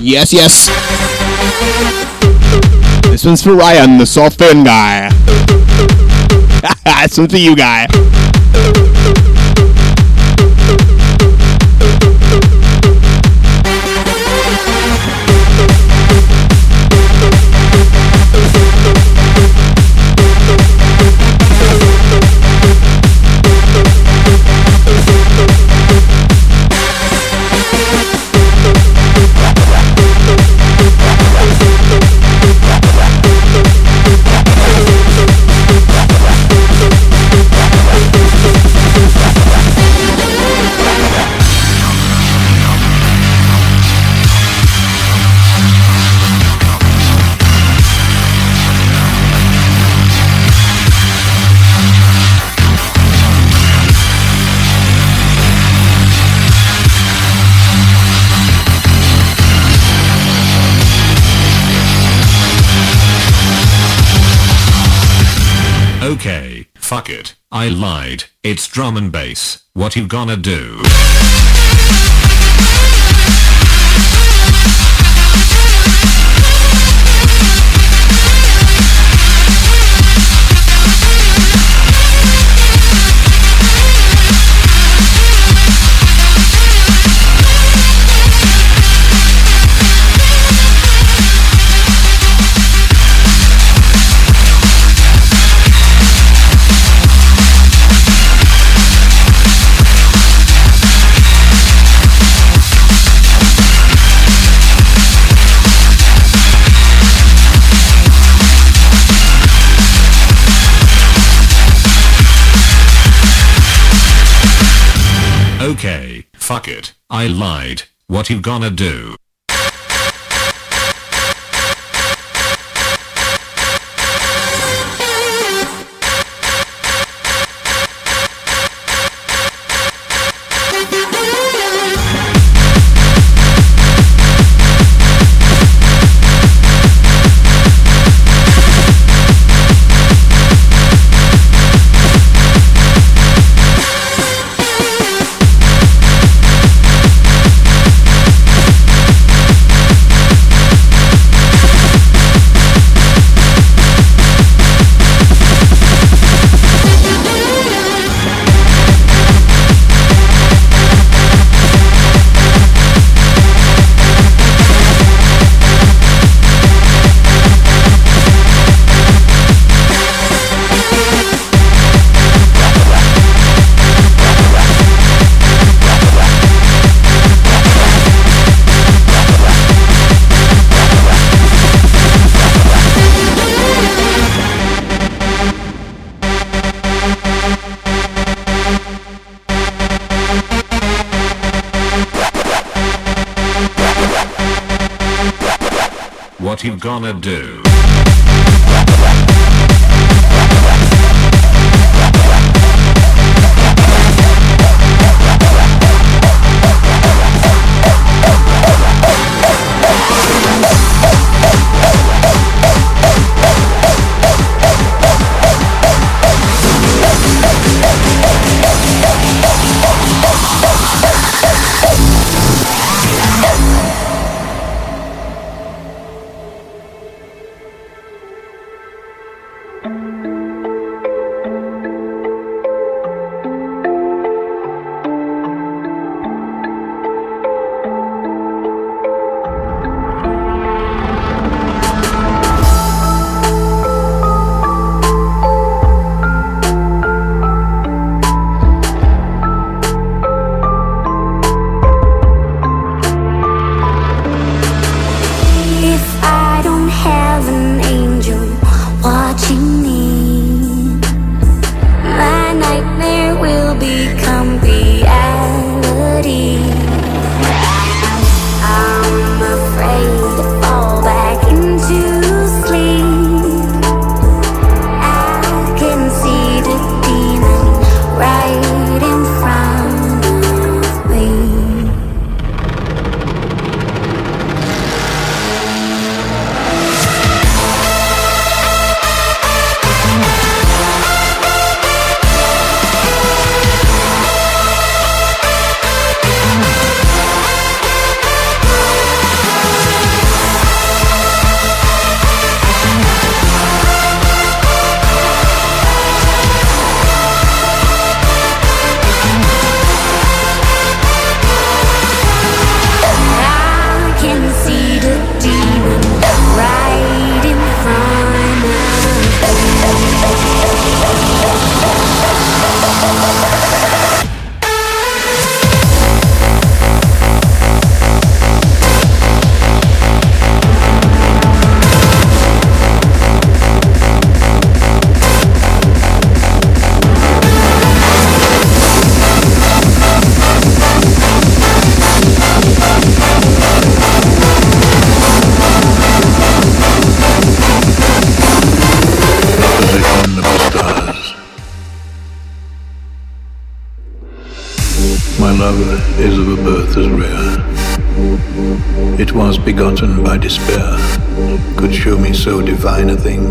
Yes, yes. This one's for Ryan, the soft fan guy. *laughs* That's one's for you guy. I lied. It's drum and bass. What you gonna do? Fuck it, I lied, what you gonna do? gonna do? divine thing.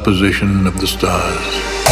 Opposition of the stars.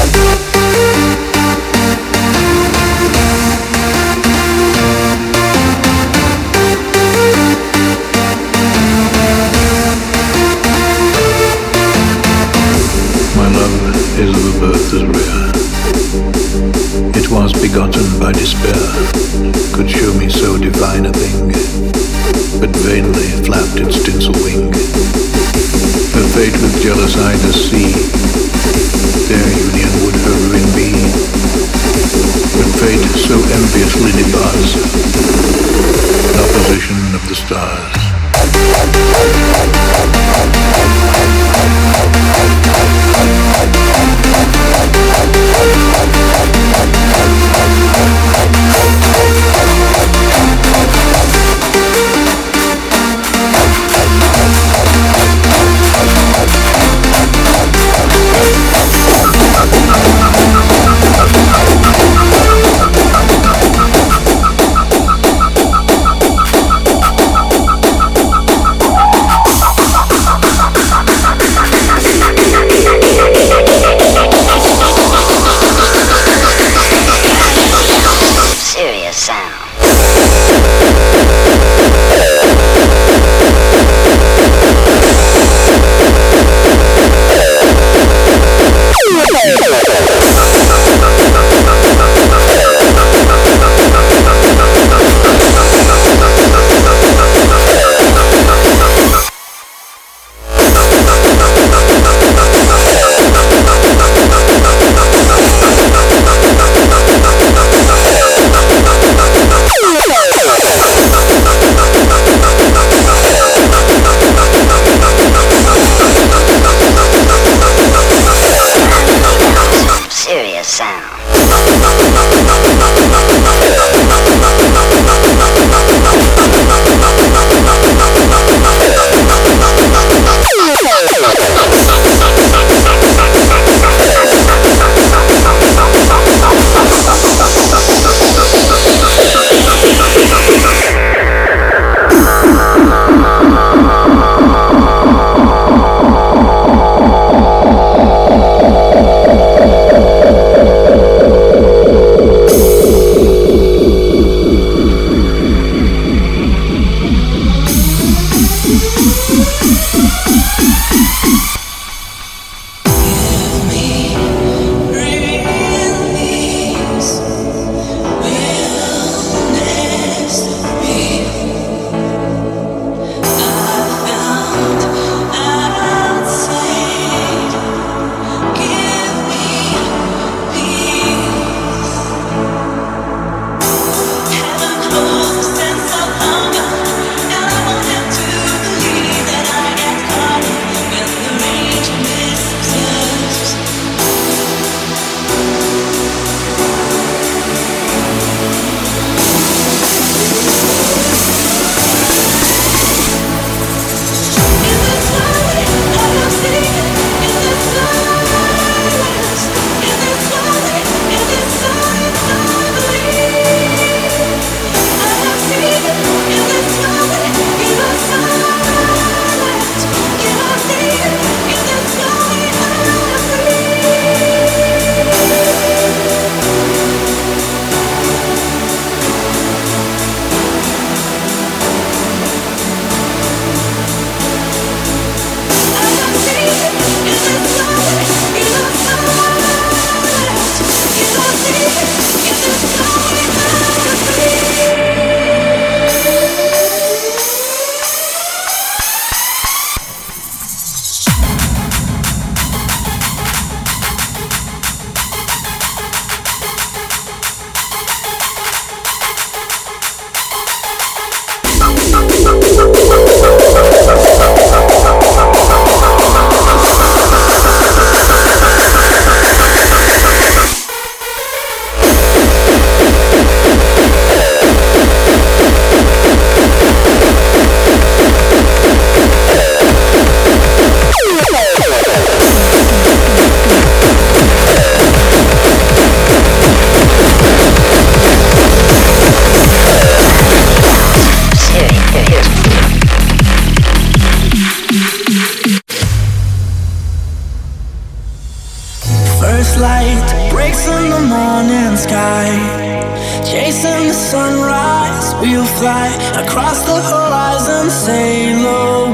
We'll fly across the horizon, sail away.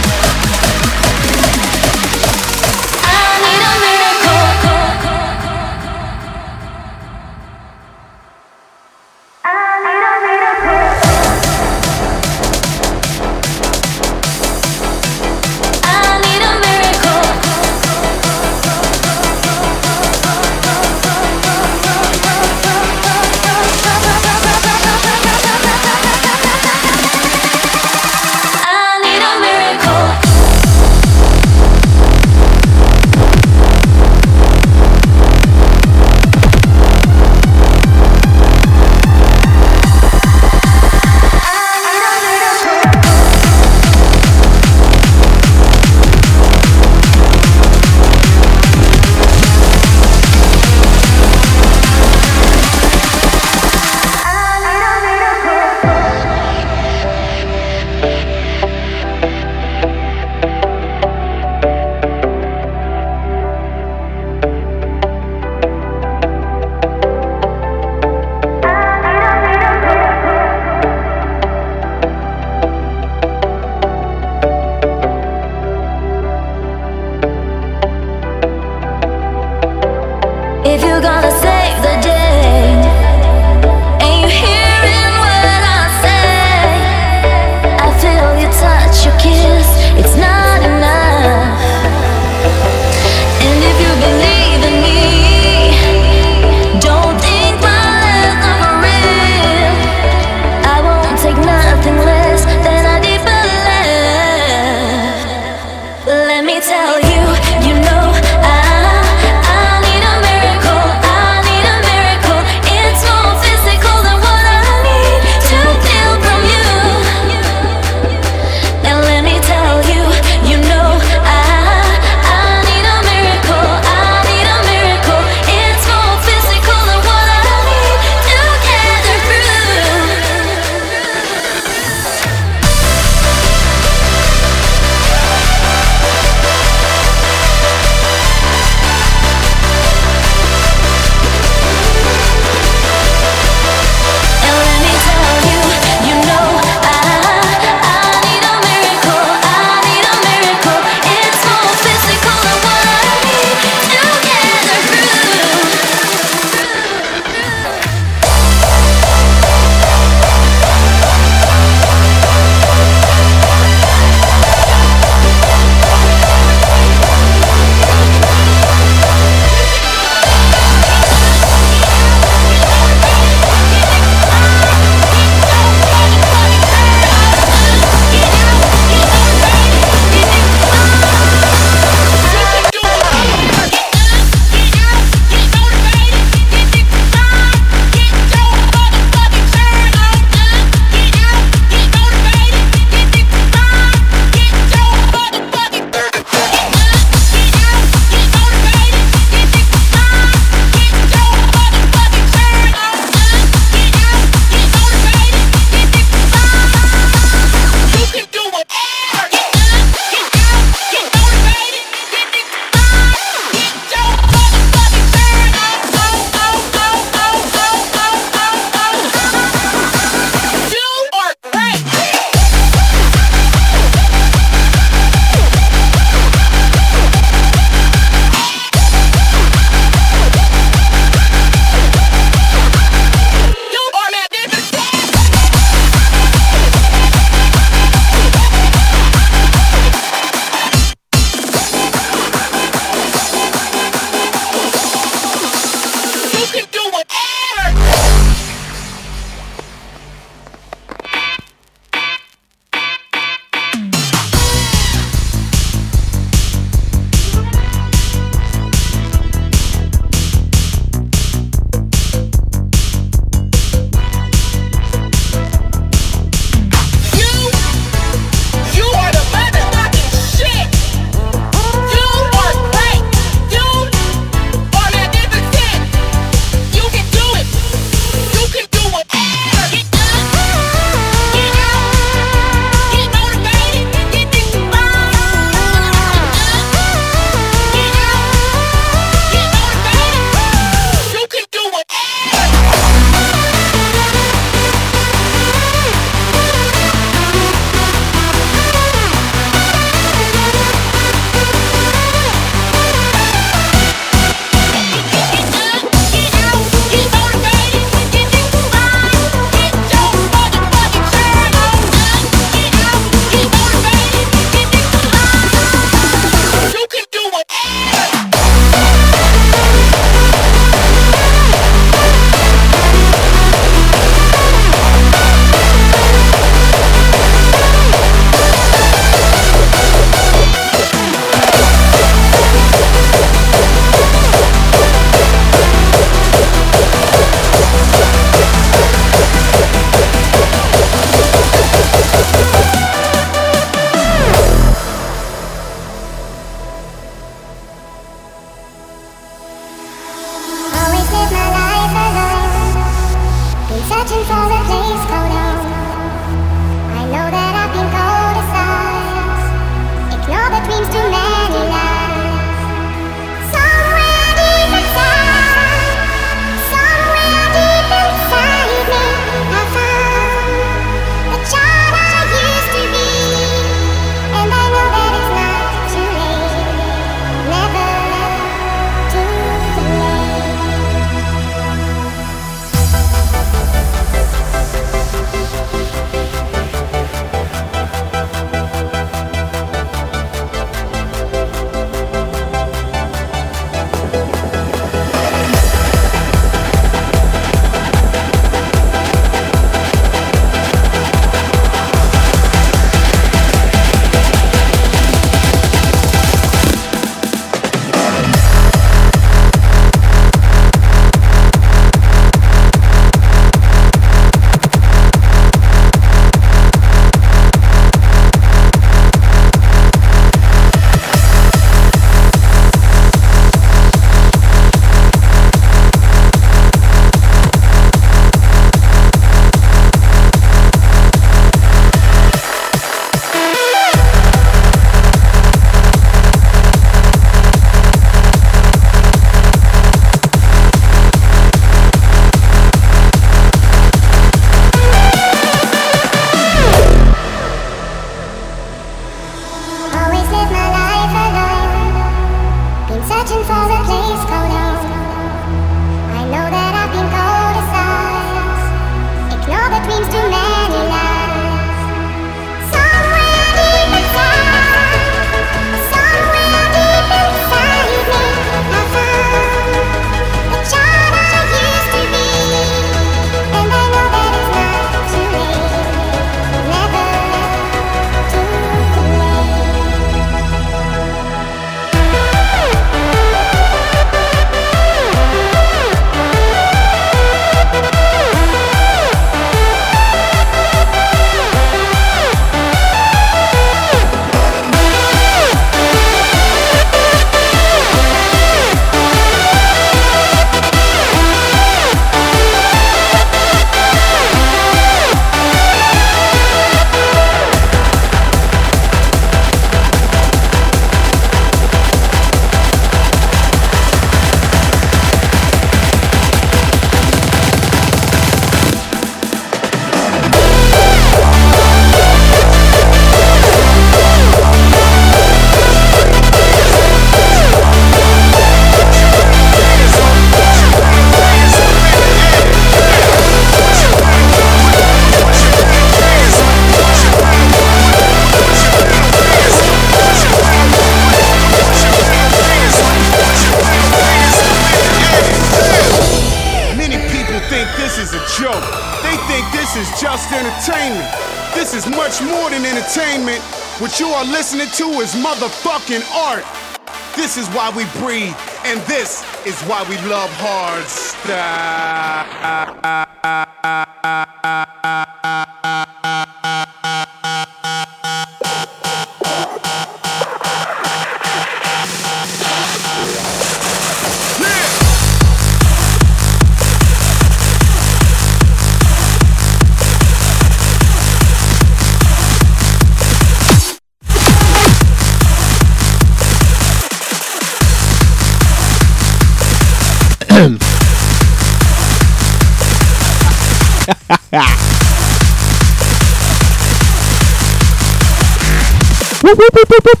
¡Pum, pum, pum!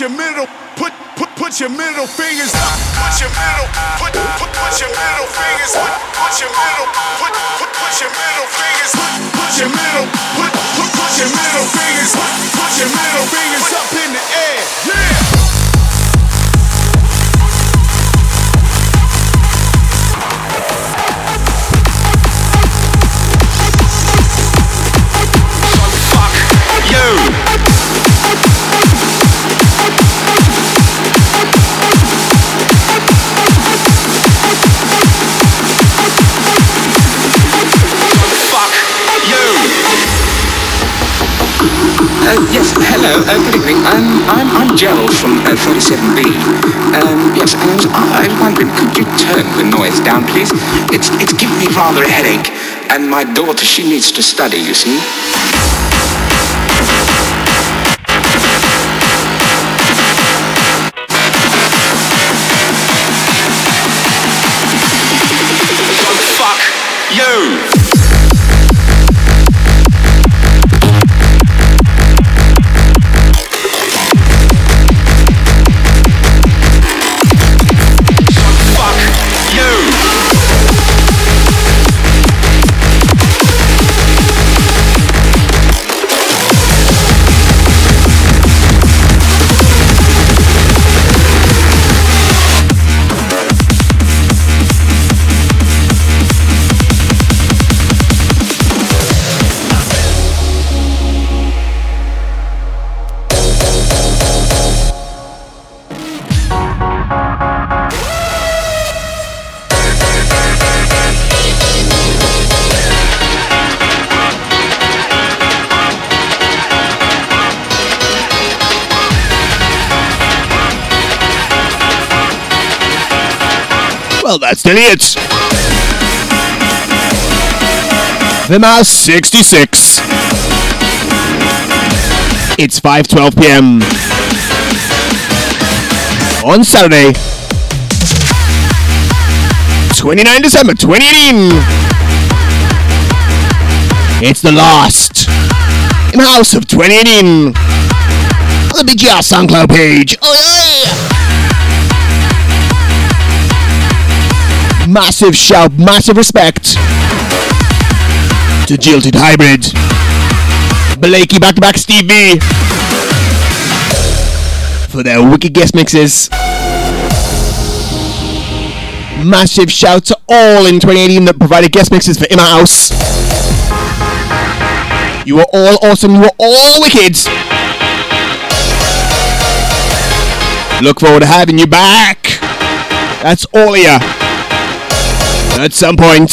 Your middle 47B. Um, yes, I was, I was wondering, could you turn the noise down, please? It's, it's giving me rather a headache, and my daughter, she needs to study, you see. Nearly it. The Mouse 66. It's 5:12 p.m. on Saturday, 29 December 2018. It's the last in house of 2018 on the BGR SoundCloud page. Oh yeah! Massive shout, massive respect to Jilted Hybrid, Blake-E Back to Back Steve-V for their wicked guest mixes. Massive shout to all in 2018 that provided guest mixes for In My House. You are all awesome, you are all wicked. Look forward to having you back. That's all of you at some point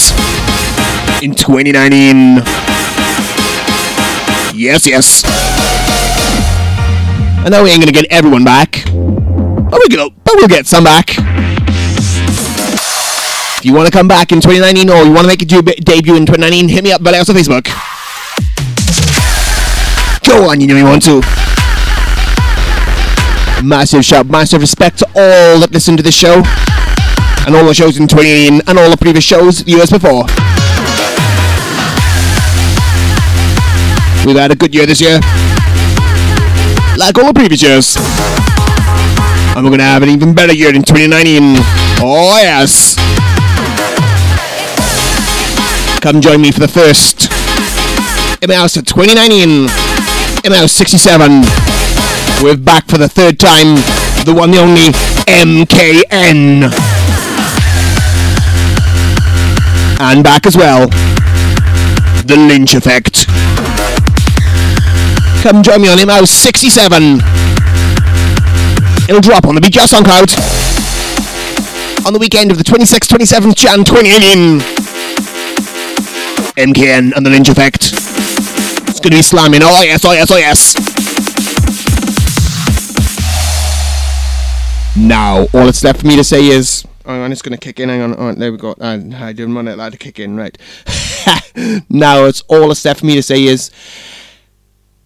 in 2019. Yes, yes. I know we ain't gonna get everyone back, but we will but we'll get some back. If you want to come back in 2019 or you want to make a deb- debut in 2019, hit me up, Valley Houser on Facebook. Go on, you know you want to. Massive shout, massive respect to all that listen to the show. And all the shows in 2018 and all the previous shows years before. We've had a good year this year, like all the previous years. And we're gonna have an even better year in 2019. Oh, yes. Come join me for the first MLS of 2019, MLS 67. We're back for the third time, the one, the only MKN. And back as well, the Lynch Effect. Come join me on ML 67. It'll drop on the BGR SoundCloud on. On the weekend of the 26th, 27th Jan 2018. MKN and the Lynch Effect. It's gonna be slamming. Oh yes, oh yes, oh yes. Now, all that's left for me to say is. Hang on, it's going to kick in. Hang on. There we go. Uh, I didn't want it allowed to kick in. Right. *laughs* now, it's all that's left for me to say is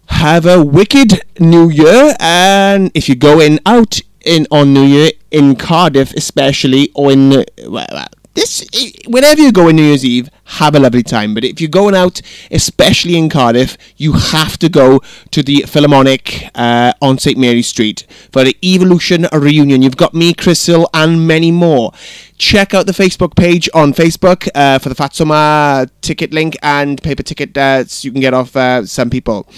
have a wicked new year. And if you're going out in on New Year in Cardiff, especially, or in well, this, whenever you go on New Year's Eve, have a lovely time. But if you're going out, especially in Cardiff, you have to go to the Philharmonic uh, on St Mary Street for the Evolution reunion. You've got me, Crystal, and many more. Check out the Facebook page on Facebook uh, for the Fatsoma ticket link and paper ticket uh, you can get off uh, some people.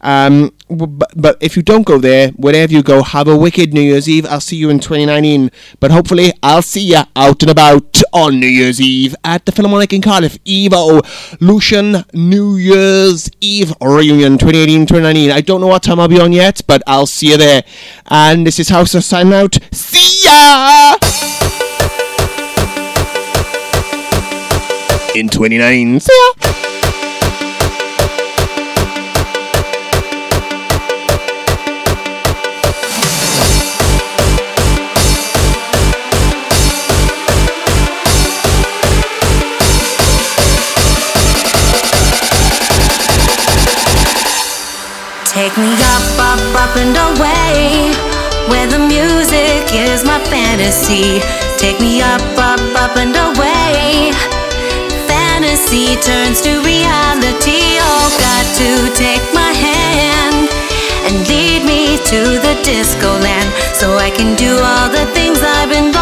Um, but, but if you don't go there, wherever you go, have a wicked New Year's Eve. I'll see you in 2019. But hopefully, I'll see you out and about on New Year's Eve at the Philharmonic in Cardiff. Evo Lucian New Year's Eve reunion 2018-2019. I don't know what time I'll be on yet, but I'll see you there. And this is Houser signing out. See ya! In 2019. See ya! Take me up, up, up and away Where the music is my fantasy. Take me up, up, up and away. Fantasy turns to reality. Oh, got to take my hand And lead me to the disco land So I can do all the things I've been